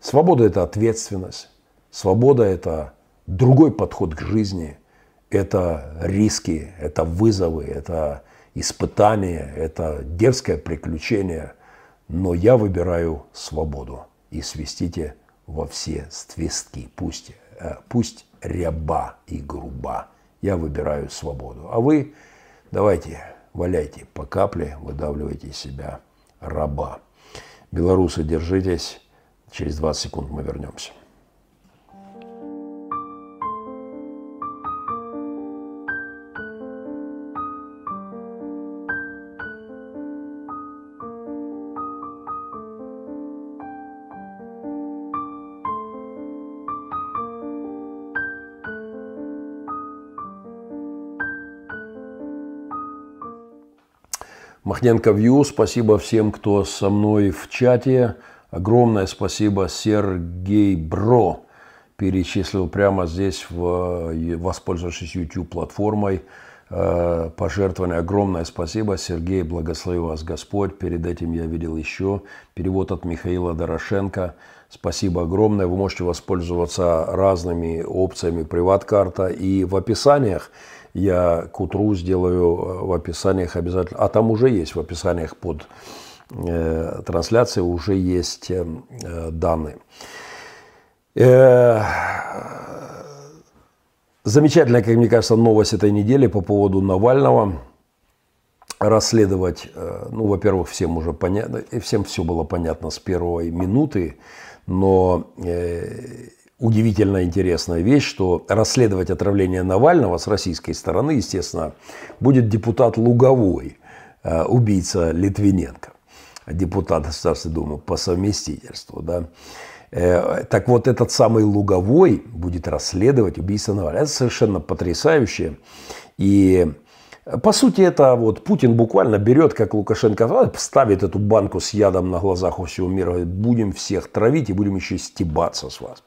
Свобода – это ответственность. Свобода – это другой подход к жизни. Это риски, это вызовы, это испытания, это дерзкое приключение. Но я выбираю свободу. И свистите во все свистки. Пусть, э, пусть ряба и груба. Я выбираю свободу. А вы давайте валяйте по капле, выдавливайте из себя раба. Белорусы, держитесь. Через 20 секунд мы вернемся. Махненко Вью, спасибо всем, кто со мной в чате. Огромное спасибо Сергей Бро перечислил прямо здесь, в, воспользовавшись YouTube-платформой, э, пожертвование. Огромное спасибо. Сергей, благослови вас Господь. Перед этим я видел еще перевод от Михаила Дорошенко. Спасибо огромное. Вы можете воспользоваться разными опциями приват-карта. И в описаниях я к утру сделаю э, в описаниях обязательно, а там уже есть в описаниях под э, трансляцией уже есть э, данные. Э, замечательная, как мне кажется, новость этой недели по поводу Навального. Расследовать, ну, во-первых, всем уже понятно, всем все было понятно с первой минуты, но удивительно интересная вещь, что расследовать отравление Навального с российской стороны, естественно, будет депутат Луговой, убийца Литвиненко, депутат Государственной Думы по совместительству. Да. Э, так вот, этот самый Луговой будет расследовать убийство Навального. Это совершенно потрясающе. И по сути, это вот Путин буквально берет, как Лукашенко, ставит эту банку с ядом на глазах у всего мира, говорит, будем всех травить и будем еще стебаться с вас.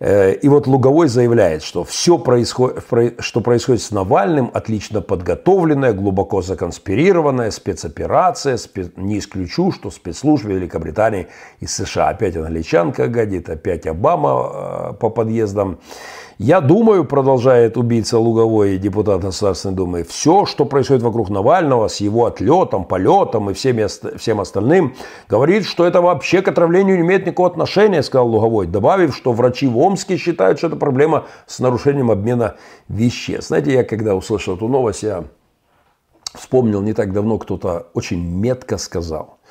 Э, и вот Луговой заявляет, что все, что происходит с Навальным, отлично подготовленная, глубоко законспирированная спецоперация. Не исключу, что спецслужбы Великобритании и США опять англичанка гадит, опять Обама э, по подъездам. Я думаю, продолжает убийца Луговой, депутат Государственной Думы, все, что происходит вокруг Навального с его отлетом, полетом и всеми, всем остальным, говорит, что это вообще к отравлению не имеет никакого отношения, сказал Луговой, добавив, что врачи в Омске считают, что это проблема с нарушением обмена веществ. Знаете, я когда услышал эту новость, я вспомнил не так давно, кто-то очень метко сказал –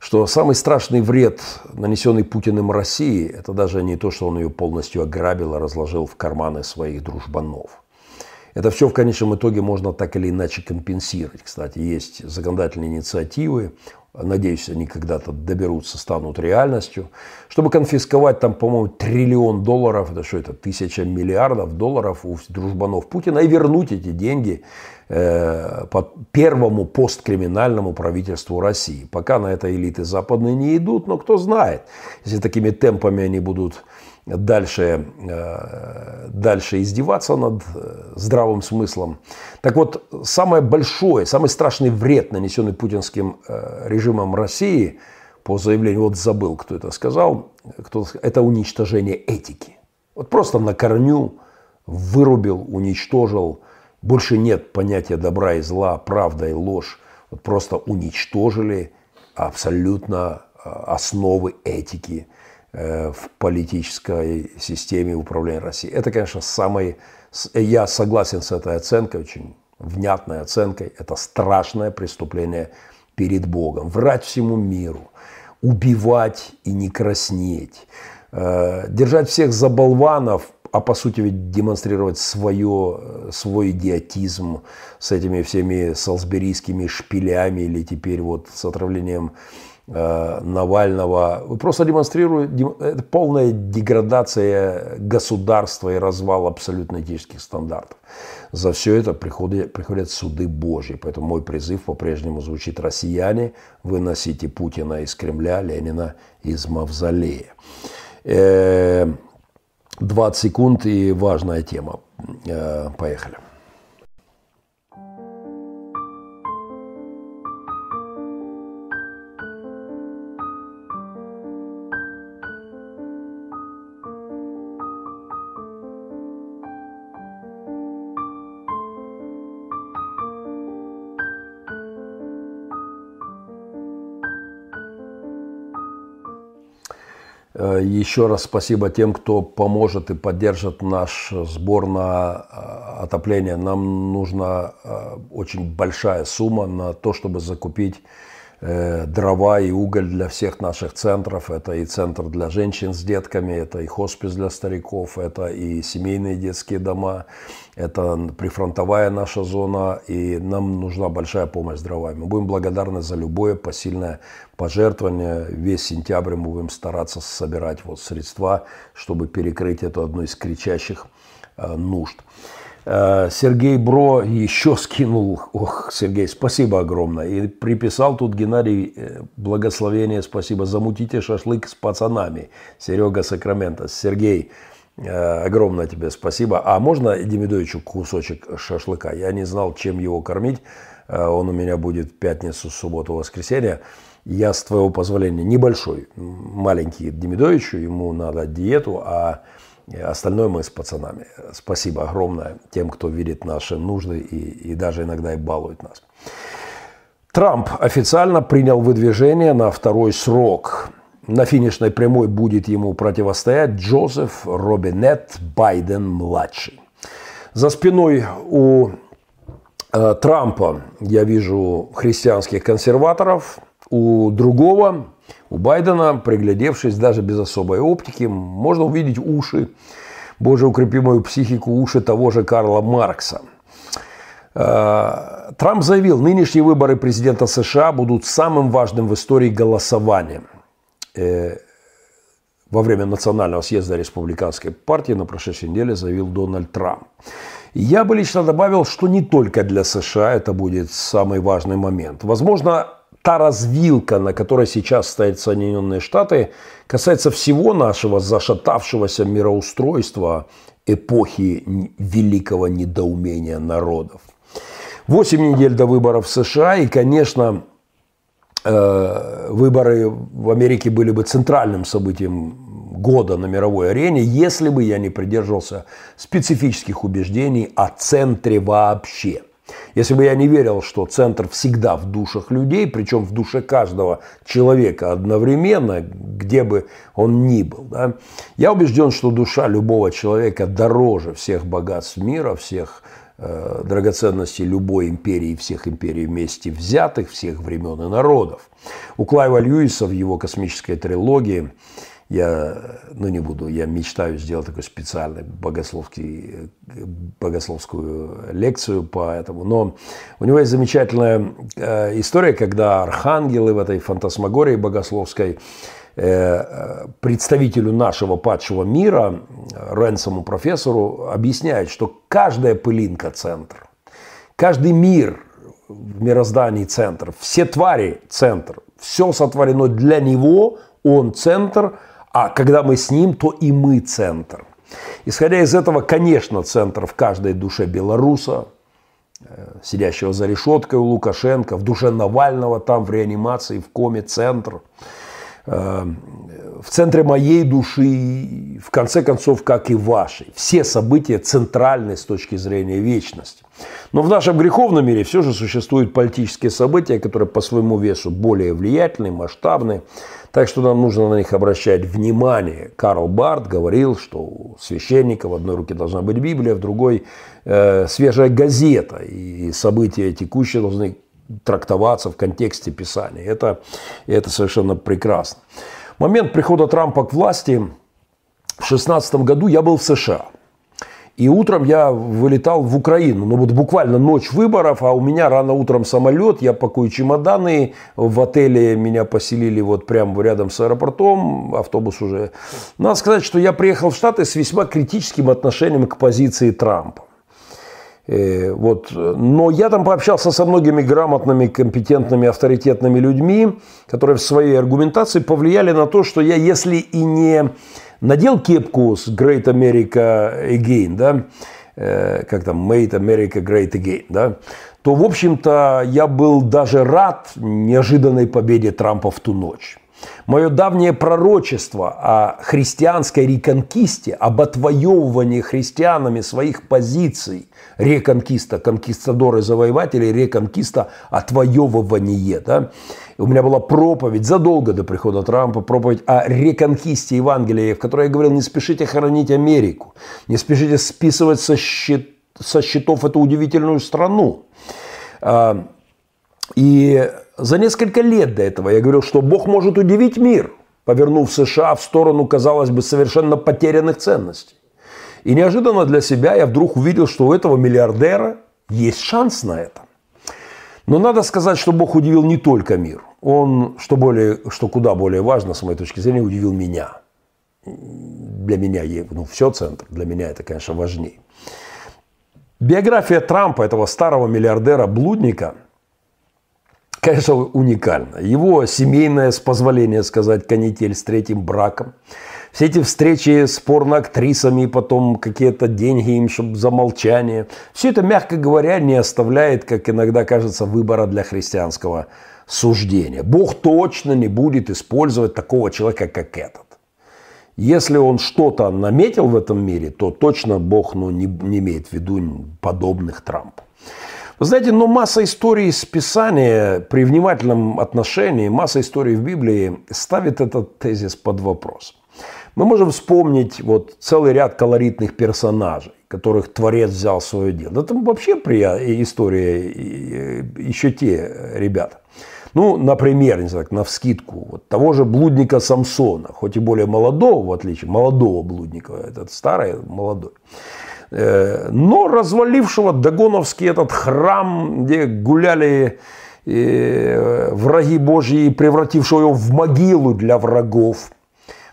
что самый страшный вред, нанесенный Путиным России, это даже не то, что он ее полностью ограбил и разложил в карманы своих дружбанов. Это все в конечном итоге можно так или иначе компенсировать. Кстати, есть законодательные инициативы, надеюсь, они когда-то доберутся, станут реальностью, чтобы конфисковать там, по-моему, триллион долларов, это что это, тысяча миллиардов долларов у дружбанов Путина и вернуть эти деньги Э, по первому посткриминальному правительству России. Пока на это элиты западные не идут, но кто знает, если такими темпами они будут дальше, э, дальше издеваться над э, здравым смыслом. Так вот, самое большое, самый страшный вред, нанесенный путинским режимом России, по заявлению, вот забыл, кто это сказал, кто, это уничтожение этики. Вот просто на корню вырубил, уничтожил. Больше нет понятия добра и зла, правда и ложь. Вот просто уничтожили абсолютно основы этики э, в политической системе управления Россией. Это, конечно, самый... Я согласен с этой оценкой, очень внятной оценкой. Это страшное преступление перед Богом. Врать всему миру, убивать и не краснеть, э, держать всех за болванов, а по сути ведь демонстрировать свое, свой идиотизм с этими всеми салсберийскими шпилями или теперь вот с отравлением э, Навального. Просто демонстрирует это полная деградация государства и развал абсолютно этических стандартов. За все это приходят, приходят суды Божьи. Поэтому мой призыв по-прежнему звучит «Россияне, выносите Путина из Кремля, Ленина из Мавзолея». Э, 20 секунд и важная тема. Э, поехали. Еще раз спасибо тем, кто поможет и поддержит наш сбор на э, отопление. Нам нужна э, очень большая сумма на то, чтобы закупить дрова и уголь для всех наших центров. Это и центр для женщин с детками, это и хоспис для стариков, это и семейные детские дома, это прифронтовая наша зона, и нам нужна большая помощь с дровами. Мы будем благодарны за любое посильное пожертвование. Весь сентябрь мы будем стараться собирать вот средства, чтобы перекрыть эту одну из кричащих э, нужд. Э, Сергей Бро еще скинул, ох, Сергей, спасибо огромное. И приписал тут Геннадий э, благословение, спасибо, замутите шашлык с пацанами. Серега Сакраменто. Сергей, огромное тебе спасибо. А можно Демидовичу кусочек шашлыка? Я не знал, чем его кормить. Он у меня будет пятницу, субботу, воскресенье. Я, с твоего позволения, небольшой, маленький Демидовичу, ему надо диету, а остальное мы с пацанами. Спасибо огромное тем, кто видит наши нужды и, и даже иногда и балует нас. Трамп официально принял выдвижение на второй срок. На финишной прямой будет ему противостоять Джозеф Робинет Байден-младший. За спиной у э, Трампа я вижу христианских консерваторов – у другого, у Байдена, приглядевшись даже без особой оптики, можно увидеть уши, Боже, укрепи мою психику, уши того же Карла Маркса. Э, Трамп заявил, нынешние выборы президента США будут самым важным в истории голосованием. Э, во время национального съезда республиканской партии на прошедшей неделе заявил Дональд Трамп. Я бы лично добавил, что не только для США это будет самый важный момент. Возможно, та развилка, на которой сейчас стоят Соединенные Штаты, касается всего нашего зашатавшегося мироустройства эпохи великого недоумения народов. Восемь недель до выборов в США, и, конечно, выборы в Америке были бы центральным событием года на мировой арене, если бы я не придерживался специфических убеждений о центре вообще – если бы я не верил, что центр всегда в душах людей, причем в душе каждого человека одновременно, где бы он ни был, да, я убежден, что душа любого человека дороже всех богатств мира, всех э, драгоценностей любой империи, всех империй вместе взятых, всех времен и народов. У Клайва Льюиса в его космической трилогии я, ну не буду, я мечтаю сделать такой специальный богословский, богословскую лекцию по этому. Но у него есть замечательная э, история, когда архангелы в этой фантасмагории богословской э, представителю нашего падшего мира, Ренсому профессору, объясняют, что каждая пылинка – центр, каждый мир в мироздании – центр, все твари – центр, все сотворено для него, он – центр – а когда мы с ним, то и мы центр. Исходя из этого, конечно, центр в каждой душе белоруса, э, сидящего за решеткой у Лукашенко, в душе Навального, там в реанимации, в коме центр. Э, в центре моей души, в конце концов, как и вашей. Все события центральны с точки зрения вечности. Но в нашем греховном мире все же существуют политические события, которые по своему весу более влиятельны, масштабны. Так что нам нужно на них обращать внимание. Карл Барт говорил, что у священника в одной руке должна быть Библия, в другой э, свежая газета. И события текущие должны трактоваться в контексте Писания. Это, это совершенно прекрасно. Момент прихода Трампа к власти в 2016 году я был в США – и утром я вылетал в Украину. Ну вот буквально ночь выборов, а у меня рано утром самолет, я пакую чемоданы. В отеле меня поселили вот прямо рядом с аэропортом, автобус уже. Надо сказать, что я приехал в Штаты с весьма критическим отношением к позиции Трампа. Э, вот. Но я там пообщался со многими грамотными, компетентными, авторитетными людьми, которые в своей аргументации повлияли на то, что я, если и не надел кепку с Great America Again, да, э, как там, Made America Great Again, да, то, в общем-то, я был даже рад неожиданной победе Трампа в ту ночь. Мое давнее пророчество о христианской реконкисте, об отвоевывании христианами своих позиций, реконкиста, конкистадоры завоеватели, реконкиста, отвоевывание, да, у меня была проповедь задолго до прихода Трампа, проповедь о реконкисте Евангелия, в которой я говорил, не спешите хоронить Америку, не спешите списывать со, счет, со счетов эту удивительную страну. И за несколько лет до этого я говорил, что Бог может удивить мир, повернув США в сторону, казалось бы, совершенно потерянных ценностей. И неожиданно для себя я вдруг увидел, что у этого миллиардера есть шанс на это. Но надо сказать, что Бог удивил не только мир. Он, что, более, что куда более важно, с моей точки зрения, удивил меня. Для меня, ну, все центр, для меня это, конечно, важнее. Биография Трампа, этого старого миллиардера-блудника, конечно, уникальна. Его семейная, с позволения сказать, канитель с третьим браком – все эти встречи с порноактрисами, потом какие-то деньги им, чтобы за молчание. Все это, мягко говоря, не оставляет, как иногда кажется, выбора для христианского суждения. Бог точно не будет использовать такого человека, как этот. Если он что-то наметил в этом мире, то точно Бог ну, не, не имеет в виду подобных Трампу. Вы знаете, но масса историй из Писания при внимательном отношении, масса историй в Библии ставит этот тезис под вопрос. Мы можем вспомнить вот целый ряд колоритных персонажей, которых Творец взял в свое дело. Это вообще история еще те ребята. Ну, например, не знаю, на вскидку, вот того же блудника Самсона, хоть и более молодого, в отличие, молодого блудника, этот старый, молодой, но развалившего Дагоновский этот храм, где гуляли э, враги Божьи, превратившего его в могилу для врагов –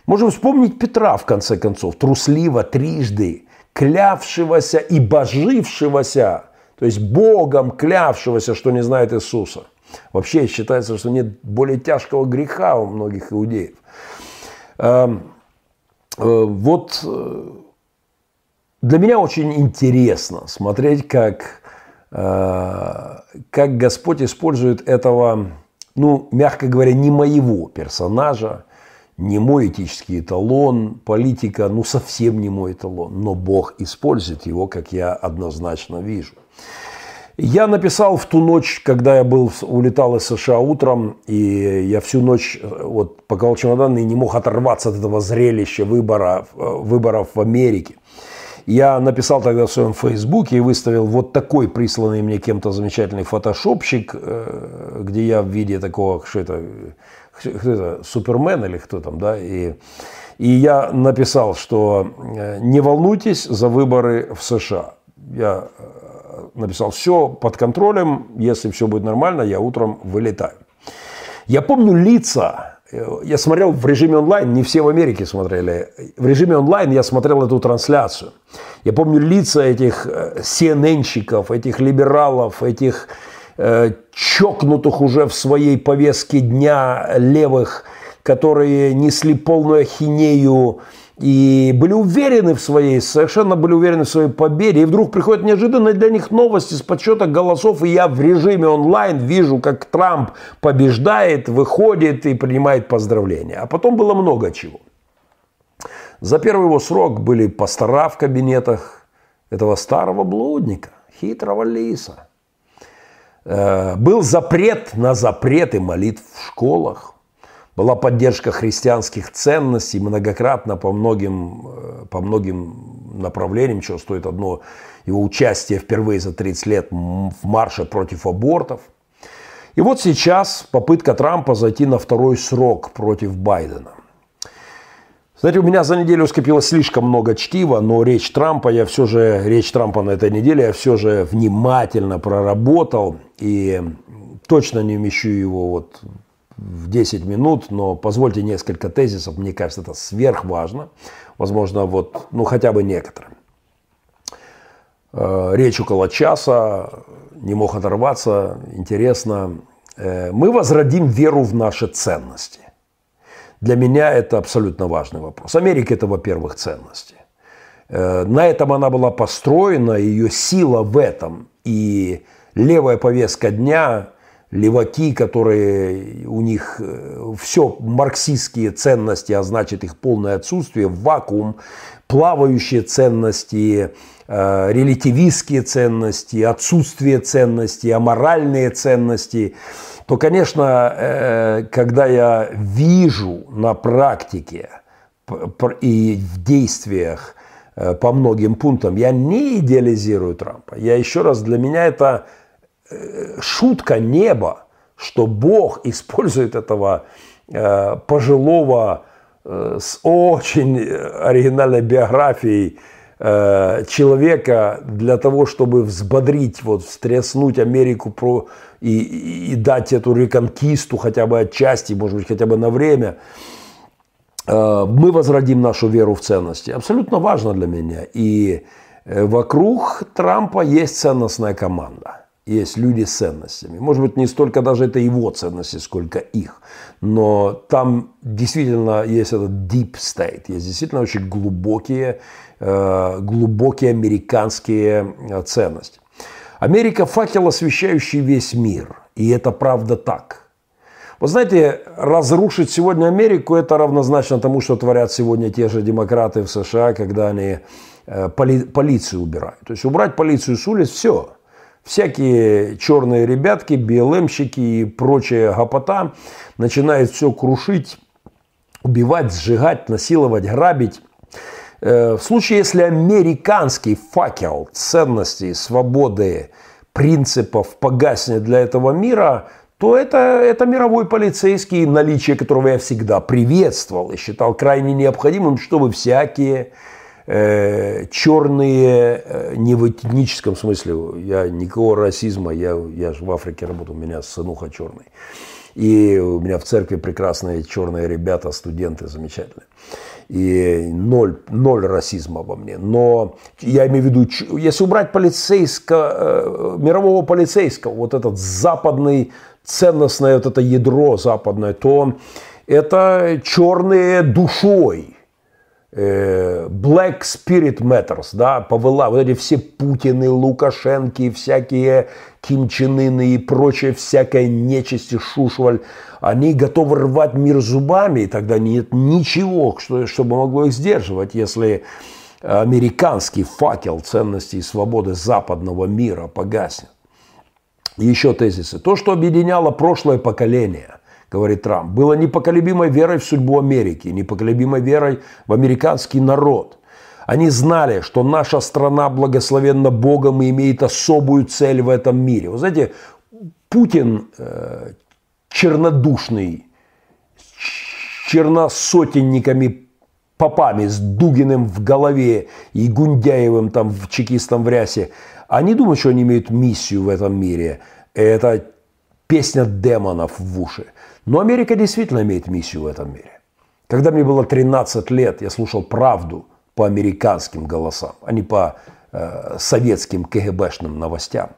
Можем вспомнить Петра, в конце концов, трусливо трижды, клявшегося и божившегося, то есть Богом клявшегося, что не знает Иисуса. Вообще считается, что нет более тяжкого греха у многих иудеев. Эм, э, вот э, для меня очень интересно смотреть, как, э, как Господь использует этого, ну, мягко говоря, не моего персонажа, не мой этический эталон, политика, ну совсем не мой эталон, но Бог использует его, как я однозначно вижу. Я написал в ту ночь, когда я был, улетал из США утром, и я всю ночь вот, пока чемодан и не мог оторваться от этого зрелища выбора, выборов в Америке. Я написал тогда в своем фейсбуке и выставил вот такой присланный мне кем-то замечательный фотошопчик, э, где я в виде такого, что это, кто это, Супермен или кто там, да, и, и я написал, что э, не волнуйтесь за выборы в США. Я э, написал, все под контролем, если все будет нормально, я утром вылетаю. Я помню лица, я смотрел в режиме онлайн, не все в Америке смотрели. В режиме онлайн я смотрел эту трансляцию. Я помню лица этих CNN-щиков, этих либералов, этих Э, чокнутых уже в своей повестке дня левых, которые несли полную ахинею и были уверены в своей, совершенно были уверены в своей победе. И вдруг приходят неожиданно для них новости с подсчета голосов, и я в режиме онлайн вижу, как Трамп побеждает, выходит и принимает поздравления. А потом было много чего. За первый его срок были пастора в кабинетах этого старого блудника, хитрого лиса. Э, был запрет на запреты молитв в школах. Была поддержка христианских ценностей многократно по многим, э, по многим направлениям, чего стоит одно его участие впервые за 30 лет в марше против абортов. И вот сейчас попытка Трампа зайти на второй срок против Байдена. Знаете, у меня за неделю скопилось слишком много чтива, но речь Трампа, я все же, речь Трампа на этой неделе я все же внимательно проработал и точно не умещу его вот в 10 минут, но позвольте несколько тезисов, мне кажется, это сверхважно, возможно, вот, ну, хотя бы некоторым. Э, речь около часа, не мог оторваться, интересно. Э, мы возродим веру в наши ценности. Для меня это абсолютно важный вопрос. Америка – это, во-первых, ценности. Э, на этом она была построена, ее сила в этом. И левая повестка дня, леваки, которые у них э, все марксистские ценности, а значит их полное отсутствие, вакуум, плавающие ценности, э, релятивистские ценности, отсутствие ценностей, аморальные ценности – то, конечно, э, когда я вижу на практике и в действиях э, по многим пунктам, я не идеализирую Трампа. Я еще раз, для меня это шутка неба, что Бог использует этого пожилого с очень оригинальной биографией человека для того, чтобы взбодрить, вот, встряснуть Америку про, и, и дать эту реконкисту хотя бы отчасти, может быть, хотя бы на время, э, мы возродим нашу веру в ценности. Абсолютно важно для меня. И э, вокруг Трампа есть ценностная команда. Есть люди с ценностями. Может быть, не столько даже это его ценности, сколько их. Но там действительно есть этот deep state. Есть действительно очень глубокие, э, глубокие американские ценности. Америка – факел, освещающий весь мир. И это правда так. Вы знаете, разрушить сегодня Америку – это равнозначно тому, что творят сегодня те же демократы в США, когда они э, поли, полицию убирают. То есть убрать полицию с улиц – все. Всякие черные ребятки, БЛМщики и прочая гопота начинают все крушить, убивать, сжигать, насиловать, грабить. Э, в случае, если американский факел ценностей, свободы, принципов погаснет для этого мира, то это, это мировой полицейский, наличие которого я всегда приветствовал и считал крайне необходимым, чтобы всякие черные, э, не в этническом смысле, я никакого расизма, я, я же в Африке работал, у меня сынуха черный. И у меня в церкви прекрасные черные ребята, студенты замечательные и ноль, ноль расизма во мне. Но я имею в виду, если убрать полицейского, э, мирового полицейского, вот этот западный, ценностное вот это ядро западное, то это черные душой. Э, Black Spirit Matters, да, повела, вот эти все Путины, Лукашенки, всякие Ким Чен Ины и прочее, всякая нечисть шушваль, они готовы рвать мир зубами, и тогда нет ничего, что, чтобы могло их сдерживать, если американский факел ценностей и свободы западного мира погаснет. Еще тезисы. То, что объединяло прошлое поколение – говорит Трамп, было непоколебимой верой в судьбу Америки, непоколебимой верой в американский народ. Они знали, что наша страна благословенна Богом и имеет особую цель в этом мире. Вы знаете, Путин э, чернодушный, черносотенниками попами, с Дугиным в голове и Гундяевым там в чекистом в рясе, они думают, что они имеют миссию в этом мире. Это песня демонов в уши. Но Америка действительно имеет миссию в этом мире. Когда мне было 13 лет, я слушал правду по американским голосам, а не по э, советским КГБшным новостям.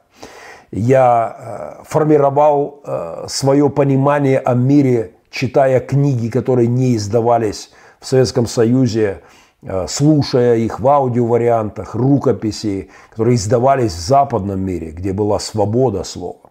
Я э, формировал э, свое понимание о мире читая книги, которые не издавались в Советском Союзе, э, слушая их в аудиовариантах, рукописи, которые издавались в западном мире, где была свобода слова.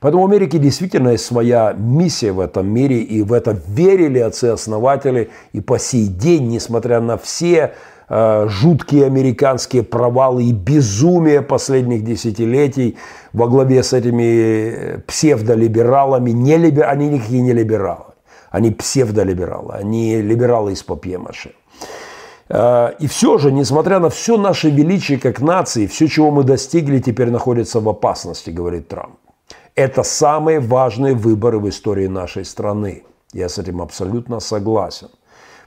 Поэтому у Америки действительно есть своя миссия в этом мире, и в это верили отцы-основатели, и по сей день, несмотря на все э, жуткие американские провалы и безумие последних десятилетий во главе с этими э, псевдолибералами, не либер... они никакие не либералы, они псевдолибералы, они либералы из папье-маше. Э, и все же, несмотря на все наше величие как нации, все, чего мы достигли, теперь находится в опасности, говорит Трамп. Это самые важные выборы в истории нашей страны. Я с этим абсолютно согласен.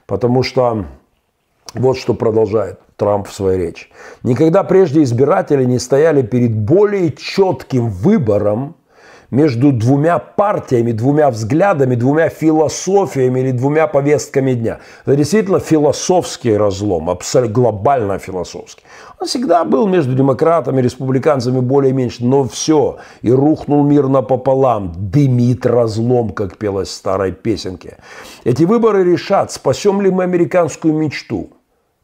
Потому что вот что продолжает Трамп в своей речи. Никогда прежде избиратели не стояли перед более четким выбором между двумя партиями, двумя взглядами, двумя философиями или двумя повестками дня. Это действительно философский разлом, абсолютно глобально философский. Он всегда был между демократами, республиканцами более-меньше, но все. И рухнул мир напополам, дымит разлом, как пелось в старой песенке. Эти выборы решат, спасем ли мы американскую мечту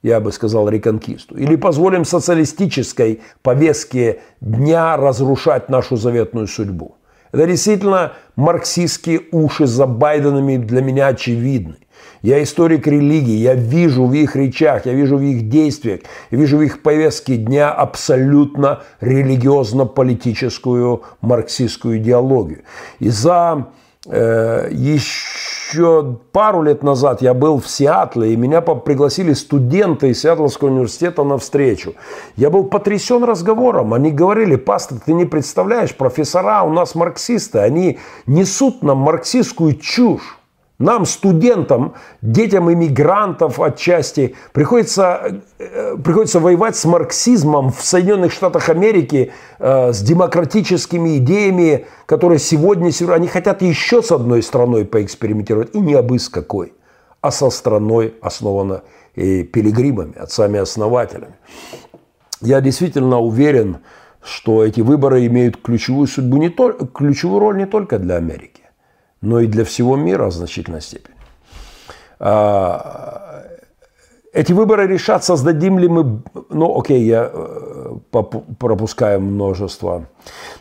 я бы сказал, реконкисту. Или позволим социалистической повестке дня разрушать нашу заветную судьбу. Это действительно марксистские уши за Байденами для меня очевидны. Я историк религии, я вижу в их речах, я вижу в их действиях, я вижу в их повестке дня абсолютно религиозно-политическую марксистскую идеологию. И за еще пару лет назад я был в Сиатле, и меня пригласили студенты из Сиатлского университета на встречу. Я был потрясен разговором. Они говорили, пастор, ты не представляешь, профессора у нас марксисты, они несут нам марксистскую чушь. Нам, студентам, детям иммигрантов отчасти, приходится, э, приходится воевать с марксизмом в Соединенных Штатах Америки, э, с демократическими идеями, которые сегодня, они хотят еще с одной страной поэкспериментировать, и не абы с какой, а со страной, основанной и пилигримами, отцами-основателями. Я действительно уверен, что эти выборы имеют ключевую судьбу, не то, ключевую роль не только для Америки но и для всего мира в значительной степени. А, эти выборы решат, создадим ли мы, ну окей, я э, пропускаю множество.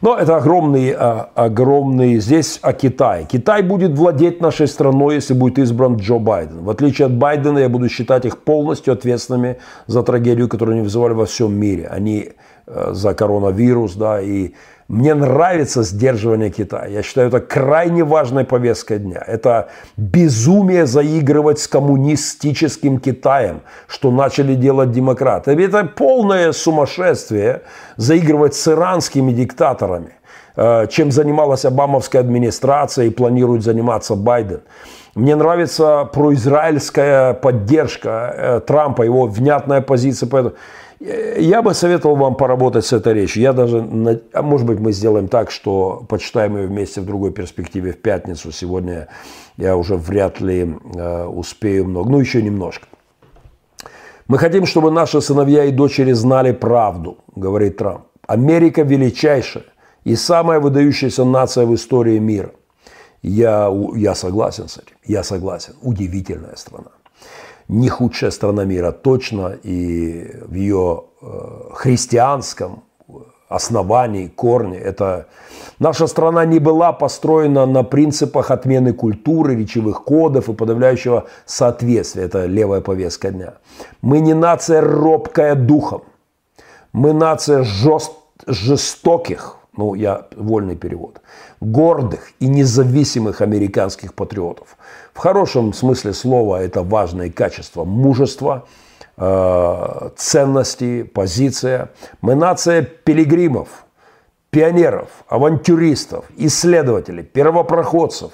Но это огромный, а, огромный, здесь о Китае. Китай будет владеть нашей страной, если будет избран Джо Байден. В отличие от Байдена, я буду считать их полностью ответственными за трагедию, которую они вызывали во всем мире. Они э, за коронавирус, да, и мне нравится сдерживание Китая. Я считаю, это крайне важная повестка дня. Это безумие заигрывать с коммунистическим Китаем, что начали делать демократы. Это полное сумасшествие заигрывать с иранскими диктаторами, э, чем занималась Обамовская администрация и планирует заниматься Байден. Мне нравится произраильская поддержка э, Трампа, его внятная позиция. Поэтому я бы советовал вам поработать с этой речью. Я даже, а может быть, мы сделаем так, что почитаем ее вместе в другой перспективе в пятницу. Сегодня я уже вряд ли э, успею много, ну еще немножко. Мы хотим, чтобы наши сыновья и дочери знали правду, говорит Трамп. Америка величайшая и самая выдающаяся нация в истории мира. Я, я согласен с этим. Я согласен. Удивительная страна не худшая страна мира точно, и в ее э, христианском основании, корне. Это наша страна не была построена на принципах отмены культуры, речевых кодов и подавляющего соответствия. Это левая повестка дня. Мы не нация робкая духом. Мы нация жест, жестоких, ну я вольный перевод, гордых и независимых американских патриотов. В хорошем смысле слова это важное качество мужество, э, ценности, позиция. Мы нация пилигримов, пионеров, авантюристов, исследователей, первопроходцев,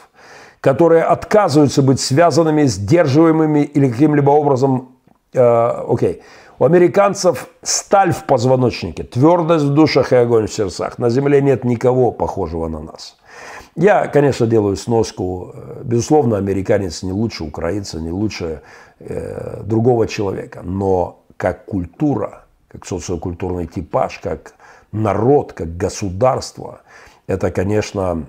которые отказываются быть связанными, сдерживаемыми или каким-либо образом, э, окей, okay, у американцев сталь в позвоночнике, твердость в душах и огонь в сердцах. На земле нет никого похожего на нас. Я, конечно, делаю сноску. Безусловно, американец не лучше украинца, не лучше э, другого человека. Но как культура, как социокультурный типаж, как народ, как государство, это, конечно,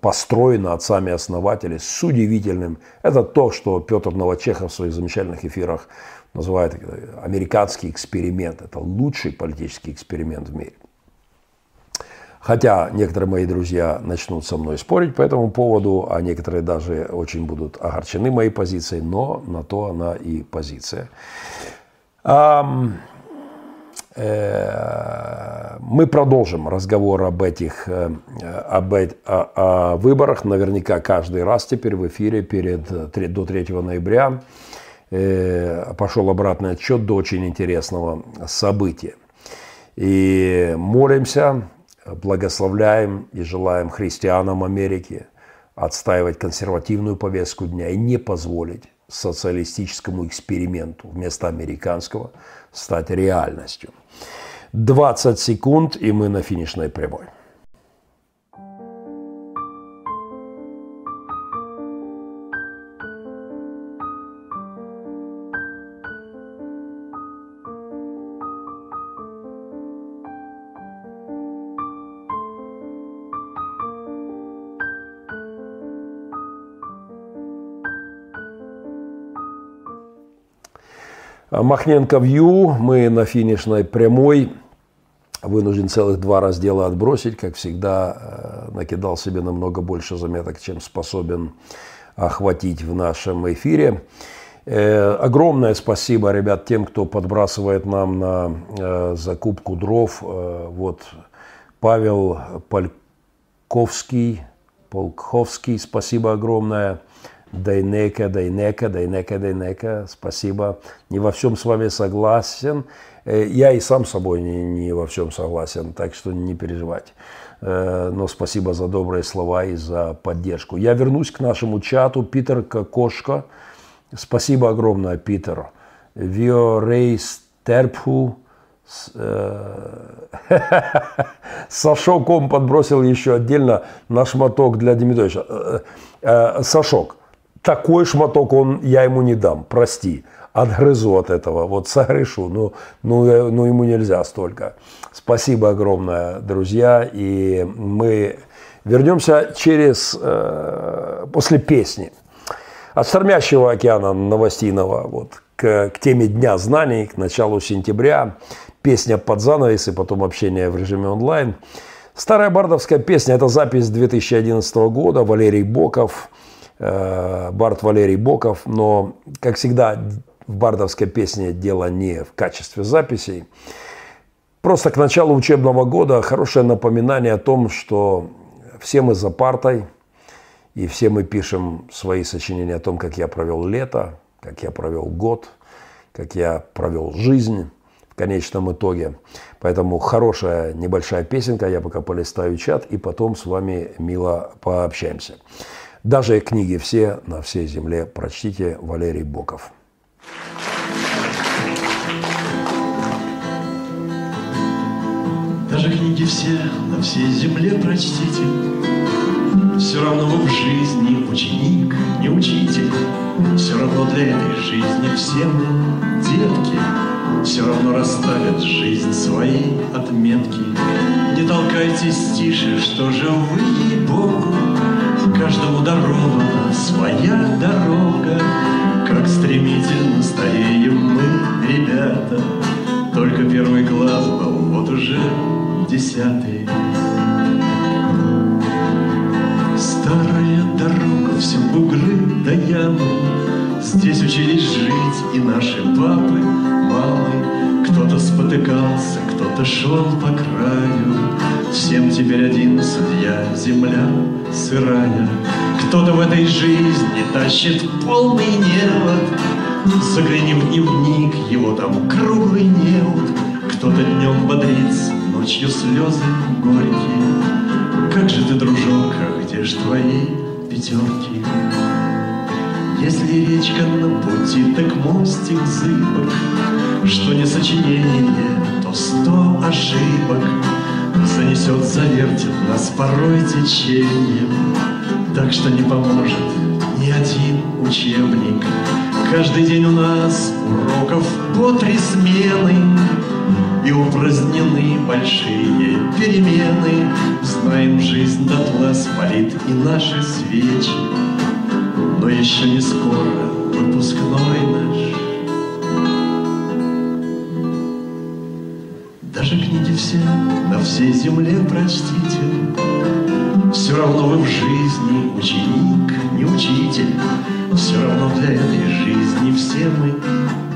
построено отцами-основателями с удивительным. Это то, что Петр Новочехов в своих замечательных эфирах называет американский эксперимент. Это лучший политический эксперимент в мире. Хотя некоторые мои друзья начнут со мной спорить по этому поводу, а некоторые даже очень будут огорчены моей позицией, но на то она и позиция. Э, мы продолжим разговор об этих э, об, о, о выборах. Наверняка каждый раз теперь в эфире перед, до 3 ноября э, пошел обратный отчет до очень интересного события. И молимся, благословляем и желаем христианам Америки отстаивать консервативную повестку дня и не позволить социалистическому эксперименту вместо американского стать реальностью. 20 секунд, и мы на финишной прямой. Махненко Вью, мы на финишной прямой. Вынужден целых два раздела отбросить. Как всегда, э, накидал себе намного больше заметок, чем способен охватить в нашем эфире. Э, огромное спасибо, ребят, тем, кто подбрасывает нам на э, закупку дров. Вот Павел Польковский, Полковский, спасибо огромное. Дайнека, Дайнека, Дайнека, Дайнека, спасибо. Не во всем с вами согласен. Э, я и сам с собой не, не во всем согласен, так что не переживайте. Э, но спасибо за добрые слова и за поддержку. Я вернусь к нашему чату. Питер Кокошко. Спасибо огромное, Питер. Виорейс Терпху. Сашоком подбросил еще отдельно наш моток для Демидовича. Э, Сашок, такой шматок он, я ему не дам, прости. Отгрызу от этого, вот согрешу, ну, ну, ну ему нельзя столько. Спасибо огромное, друзья, и мы вернемся через, э, после песни. От штормящего океана новостейного вот, к, к теме Дня знаний, к началу сентября. Песня под занавес и потом общение в режиме онлайн. Старая бардовская песня – это запись 2011 года, Валерий Боков – Э, Барт Валерий Боков, но, как всегда, в бардовской песне дело не в качестве записей. Просто к началу учебного года хорошее напоминание о том, что все мы за партой, и все мы пишем свои сочинения о том, как я провел лето, как я провел год, как я провел жизнь в конечном итоге. Поэтому хорошая небольшая песенка, я пока полистаю чат, и потом с вами мило пообщаемся. Даже книги все на всей земле прочтите Валерий Боков. Даже книги все на всей земле прочтите, Все равно вы в жизни ученик, не учитель, Все равно для этой жизни все мы детки, Все равно расставят жизнь свои отметки. Не толкайтесь тише, что же вы, ей-богу, Каждому дорога, своя дорога, Как стремительно стареем мы, ребята. Только первый класс был, вот уже десятый. Старая дорога, все бугры да ямы, Здесь учились жить и наши папы, мамы. Кто-то спотыкался, кто-то шел по краю, Всем теперь один судья, земля сырая. Кто-то в этой жизни тащит полный невод, Загляни в дневник, его там круглый неуд. Кто-то днем бодрится, ночью слезы горькие. Как же ты, дружок, а где ж твои пятерки? Если речка на пути, так мостик зыбок, Что не сочинение, то сто ошибок Занесет, завертит нас порой течением, Так что не поможет ни один учебник. Каждый день у нас уроков по три смены, И упразднены большие перемены. Знаем, жизнь дотла спалит и наши свечи. Но еще не скоро выпускной наш. Даже книги все на всей земле прочтите. Все равно вы в жизни ученик, не учитель. Все равно для этой жизни все мы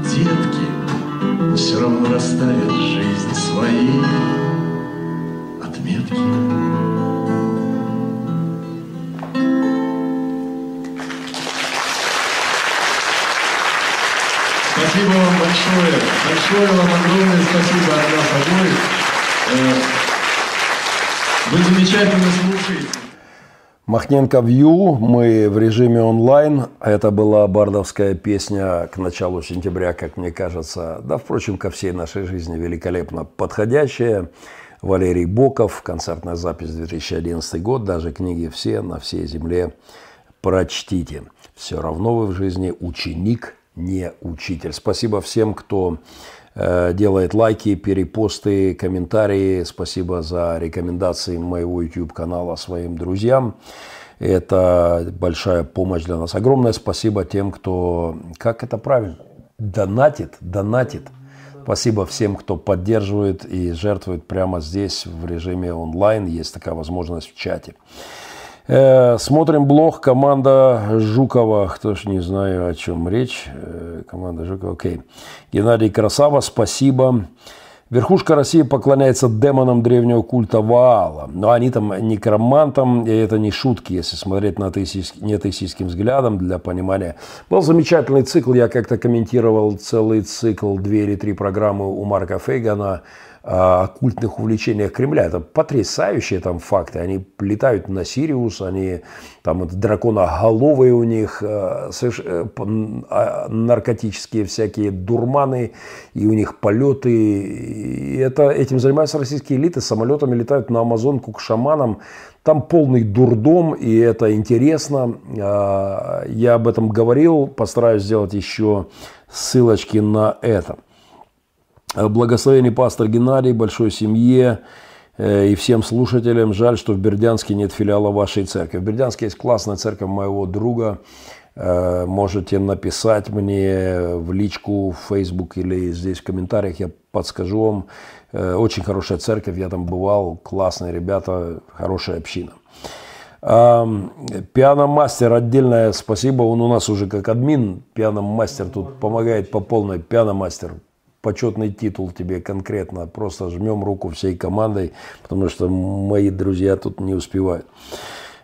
детки. Все равно расставят жизнь свои отметки. Спасибо вам большое. Большое вам огромное спасибо от нас обоих. Э, Вы замечательно слушаете. Махненко Вью, мы в режиме онлайн. Это была бардовская песня к началу сентября, как мне кажется. Да, впрочем, ко всей нашей жизни великолепно подходящая. Валерий Боков, концертная запись 2011 год, даже книги все на всей земле прочтите. Все равно вы в жизни ученик, не учитель. Спасибо всем, кто э, делает лайки, перепосты, комментарии. Спасибо за рекомендации моего YouTube-канала своим друзьям. Это большая помощь для нас. Огромное спасибо тем, кто, как это правильно, донатит, донатит. Спасибо всем, кто поддерживает и жертвует прямо здесь в режиме онлайн. Есть такая возможность в чате. Э, смотрим блог команда Жукова. Кто ж не знаю, о чем речь. Э, команда Жукова, окей. Геннадий Красава, спасибо. Верхушка России поклоняется демонам древнего культа Ваала. Но они там некромантам, и это не шутки, если смотреть на атеистический, неатеистическим взглядом для понимания. Был замечательный цикл, я как-то комментировал целый цикл, две или три программы у Марка Фейгана оккультных увлечениях Кремля. Это потрясающие там факты. Они летают на Сириус, они там это драконоголовые у них, э, э, а, наркотические всякие дурманы, и у них полеты. И это, этим занимаются российские элиты, самолетами летают на Амазонку к шаманам. Там полный дурдом, и это интересно. А, я об этом говорил, постараюсь сделать еще ссылочки на это. Э, благословенный пастор Геннадий, большой семье э, и всем слушателям. Жаль, что в Бердянске нет филиала вашей церкви. В Бердянске есть классная церковь моего друга. Э, можете написать мне в личку, в Facebook или здесь в комментариях, я подскажу вам. Очень хорошая церковь, я там бывал, классные ребята, хорошая община. Пианомастер, отдельное спасибо, он у нас уже как админ, пианомастер тут помогает по полной, пианомастер, почетный титул тебе конкретно. Просто жмем руку всей командой, потому что мои друзья тут не успевают.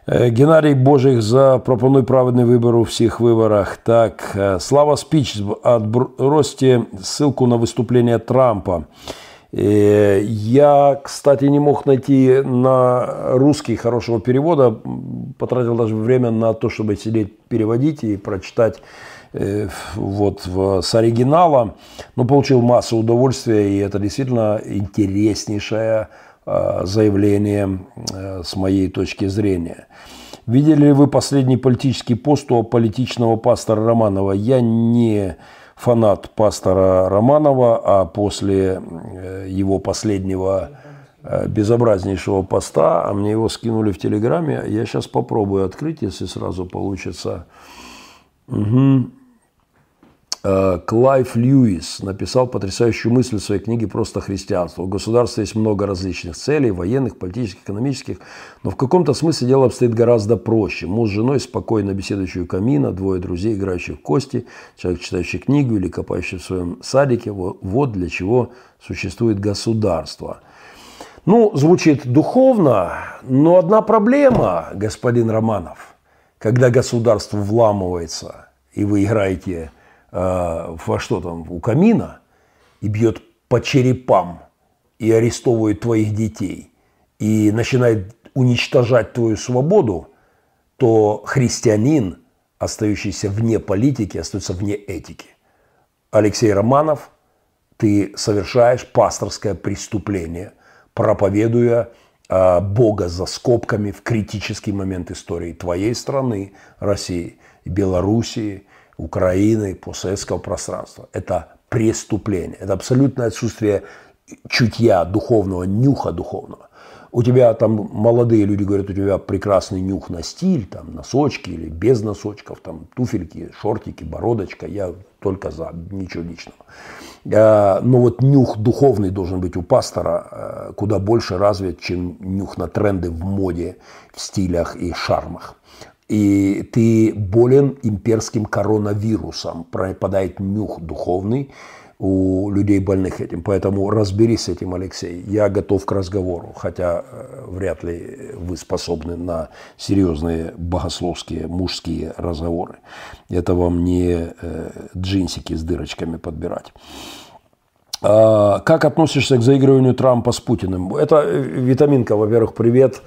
Э, Геннадий Божих за пропонуй праведный выбор у всех выборах. Так, э, Слава Спич, отбросьте ссылку на выступление Трампа. Э, я, кстати, не мог найти на русский хорошего перевода. Потратил даже время на то, чтобы сидеть, переводить и прочитать вот, с оригинала, но получил массу удовольствия, и это действительно интереснейшее э, заявление э, с моей точки зрения. Видели ли вы последний политический пост у политичного пастора Романова? Я не фанат пастора Романова, а после его последнего безобразнейшего поста, а мне его скинули в Телеграме, я сейчас попробую открыть, если сразу получится. Угу. Клайв Льюис написал потрясающую мысль в своей книге «Просто христианство». У государства есть много различных целей, военных, политических, экономических, но в каком-то смысле дело обстоит гораздо проще. Муж с женой, спокойно беседующий у камина, двое друзей, играющих в кости, человек, читающий книгу или копающий в своем садике. Вот для чего существует государство. Ну, звучит духовно, но одна проблема, господин Романов, когда государство вламывается, и вы играете э, во что там, у камина и бьет по черепам и арестовывает твоих детей и начинает уничтожать твою свободу, то христианин, остающийся вне политики, остается вне этики. Алексей Романов, ты совершаешь пасторское преступление, проповедуя Бога за скобками в критический момент истории твоей страны, России, Белоруссии, Украины, постсоветского пространства. Это преступление. Это абсолютное отсутствие чутья духовного, нюха духовного. У тебя там молодые люди говорят, у тебя прекрасный нюх на стиль, там носочки или без носочков, там туфельки, шортики, бородочка. Я только за, ничего личного. Э, но вот нюх духовный должен быть у пастора э, куда больше развит, чем нюх на тренды в моде, в стилях и шармах. И ты болен имперским коронавирусом, пропадает нюх духовный, у людей больных этим. Поэтому разберись с этим, Алексей. Я готов к разговору, хотя э, вряд ли вы способны на серьезные богословские мужские разговоры. Это вам не э, джинсики с дырочками подбирать. А как относишься к заигрыванию Трампа с Путиным? Это э, витаминка, во-первых, привет.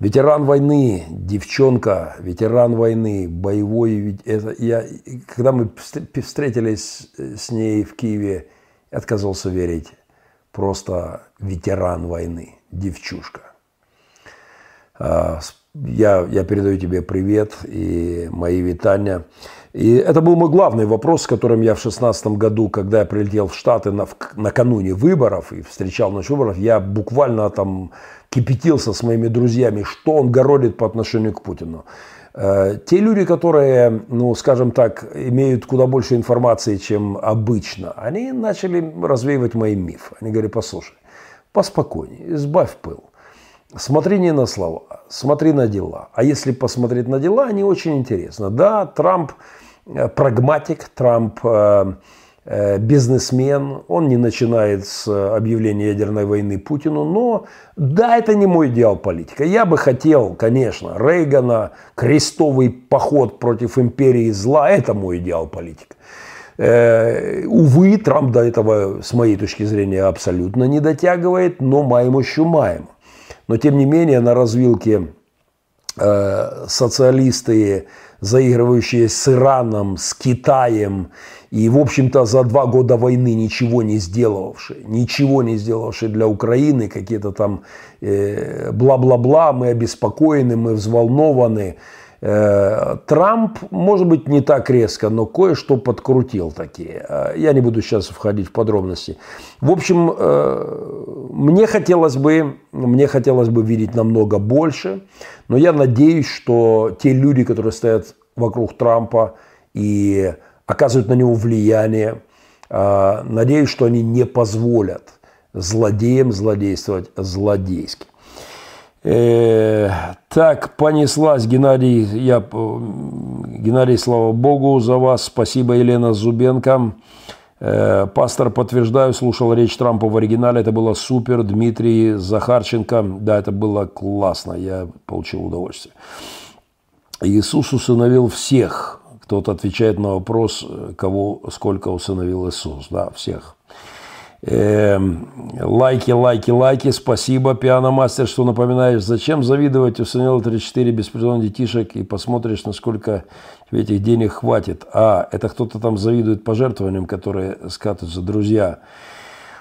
Ветеран войны, девчонка, ветеран войны, боевой. Это я, когда мы встретились с ней в Киеве, отказался верить. Просто ветеран войны, девчушка. А, я, я передаю тебе привет и мои витания. И это был мой главный вопрос, с которым я в 2016 году, когда я прилетел в Штаты на, накануне выборов и встречал ночь выборов, я буквально там кипятился с моими друзьями, что он городит по отношению к Путину. Э, те люди, которые, ну, скажем так, имеют куда больше информации, чем обычно, они начали развеивать мои мифы. Они говорят, послушай, поспокойнее, избавь пыл. Смотри не на слова, смотри на дела. А если посмотреть на дела, они очень интересны. Да, Трамп э, прагматик, Трамп э, Э, бизнесмен, он не начинает с объявления ядерной войны Путину, но да, это не мой идеал политика. Я бы хотел, конечно, Рейгана, крестовый поход против империи зла, это мой идеал политика. Увы, Трамп до этого, с моей точки зрения, абсолютно не дотягивает, но маем еще маем. Но, тем не менее, на развилке э, социалисты, заигрывающие с Ираном, с Китаем и, в общем-то, за два года войны ничего не сделавшие, ничего не сделавшие для Украины, какие-то там э, бла-бла-бла, мы обеспокоены, мы взволнованы. Э, Трамп, может быть, не так резко, но кое-что подкрутил такие. Э, я не буду сейчас входить в подробности. В общем, э, мне хотелось бы, мне хотелось бы видеть намного больше, но я надеюсь, что те люди, которые стоят вокруг Трампа и оказывают на него влияние. Надеюсь, что они не позволят злодеям злодействовать злодейски. Э, так, понеслась, Геннадий, я, Геннадий, слава Богу за вас, спасибо, Елена Зубенко. Э, пастор, подтверждаю, слушал речь Трампа в оригинале, это было супер. Дмитрий Захарченко, да, это было классно, я получил удовольствие. Иисус усыновил всех, кто-то отвечает на вопрос, кого сколько усыновил Иисус. Да, всех. Эм, лайки, лайки, лайки. Спасибо, пианомастер, что напоминаешь. Зачем завидовать? Усыновил 34 беспризорных детишек и посмотришь, насколько этих денег хватит. А, это кто-то там завидует пожертвованиям, которые скатываются. Друзья,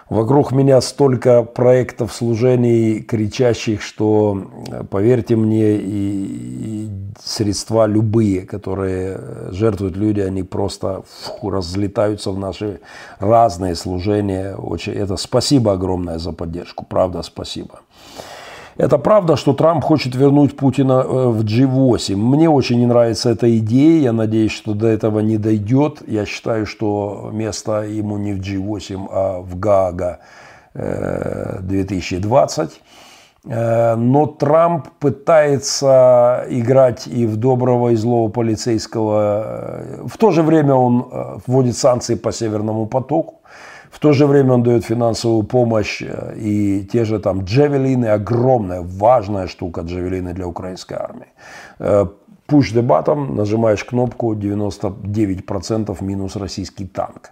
Вокруг меня столько проектов служений кричащих, что, поверьте мне, и, и средства любые, которые жертвуют люди, они просто фу, разлетаются в наши разные служения. Очень, это спасибо огромное за поддержку, правда, спасибо. Это правда, что Трамп хочет вернуть Путина э, в G8. Мне очень не нравится эта идея. Я надеюсь, что до этого не дойдет. Я считаю, что место ему не в G8, а в Гаага 2020. Э, э, но Трамп пытается играть и в доброго, и злого полицейского. В то же время он вводит санкции по Северному потоку. В то же время он дает финансовую помощь э, и те же там джавелины, огромная, важная штука джавелины для украинской армии. Push the button, нажимаешь кнопку, 99% минус российский танк.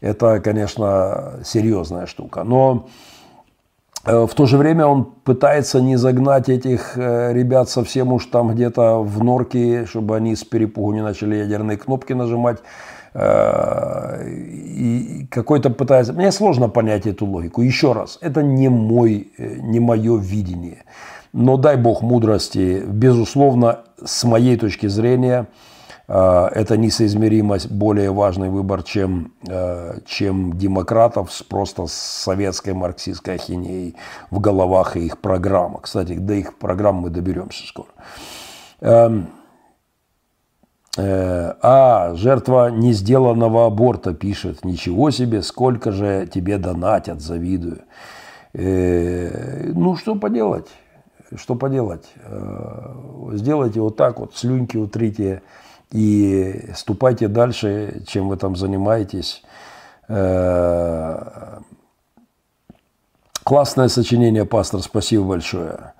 Это, конечно, серьезная штука. Но э, в то же время он пытается не загнать этих э, ребят совсем уж там где-то в норке, чтобы они с перепугу не начали ядерные кнопки нажимать. Э, и какой-то пытается... Мне сложно понять эту логику. Еще раз, это не, мой, э, не мое видение. Но дай бог мудрости, безусловно, с моей точки зрения, это несоизмеримо более важный выбор, чем, чем демократов с просто советской марксистской ахинеей в головах и их программах. Кстати, до их программ мы доберемся скоро. Э, а, жертва не сделанного аборта пишет. Ничего себе, сколько же тебе донатят, завидую. Э, ну, что поделать? Что поделать? Э, сделайте вот так вот, слюньки утрите и ступайте дальше, чем вы там занимаетесь. Классное сочинение, пастор, спасибо большое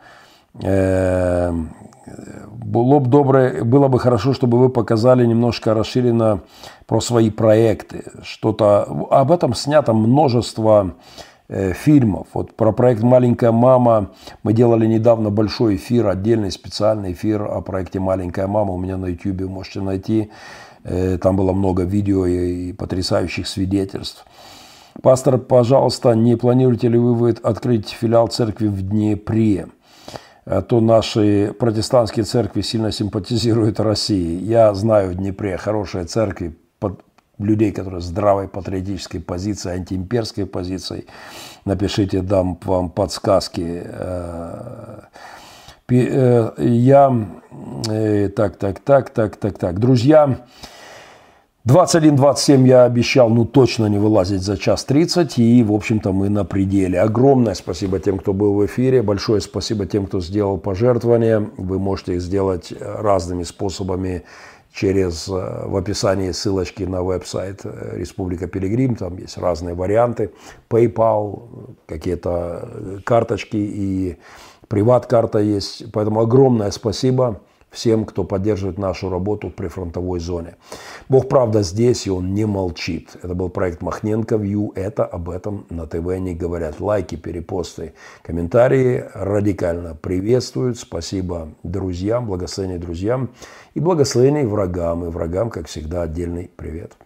было бы доброе, было бы хорошо, чтобы вы показали немножко расширенно про свои проекты. Что-то об этом снято множество э, фильмов. Вот про проект «Маленькая мама» мы делали недавно большой эфир, отдельный специальный эфир о проекте «Маленькая мама». У меня на YouTube можете найти. Э, там было много видео и потрясающих свидетельств. Пастор, пожалуйста, не планируете ли вы открыть филиал церкви в Днепре? Э, то наши протестантские церкви сильно симпатизируют России. Я знаю в Днепре хорошие церкви, людей, которые здравой патриотической позиции, антиимперской позицией. Напишите, дам вам подсказки. Э, э, я... Так, так, так, так, так, так. Друзья, 21-27 я обещал, ну, точно не вылазить за час 30, и, в общем-то, мы на пределе. Огромное спасибо тем, кто был в эфире, большое спасибо тем, кто сделал пожертвования. Вы можете их сделать разными способами через, э, в описании ссылочки на веб-сайт э, Республика Пилигрим, там есть разные варианты, PayPal, какие-то э, карточки и приват-карта есть. Поэтому огромное спасибо всем, кто поддерживает нашу работу в прифронтовой зоне. Бог правда здесь, и он не молчит. Это был проект Махненко Вью. Это об этом на ТВ не говорят. Лайки, перепосты, комментарии радикально приветствуют. Спасибо друзьям, благословение друзьям и благословение врагам. И врагам, как всегда, отдельный привет.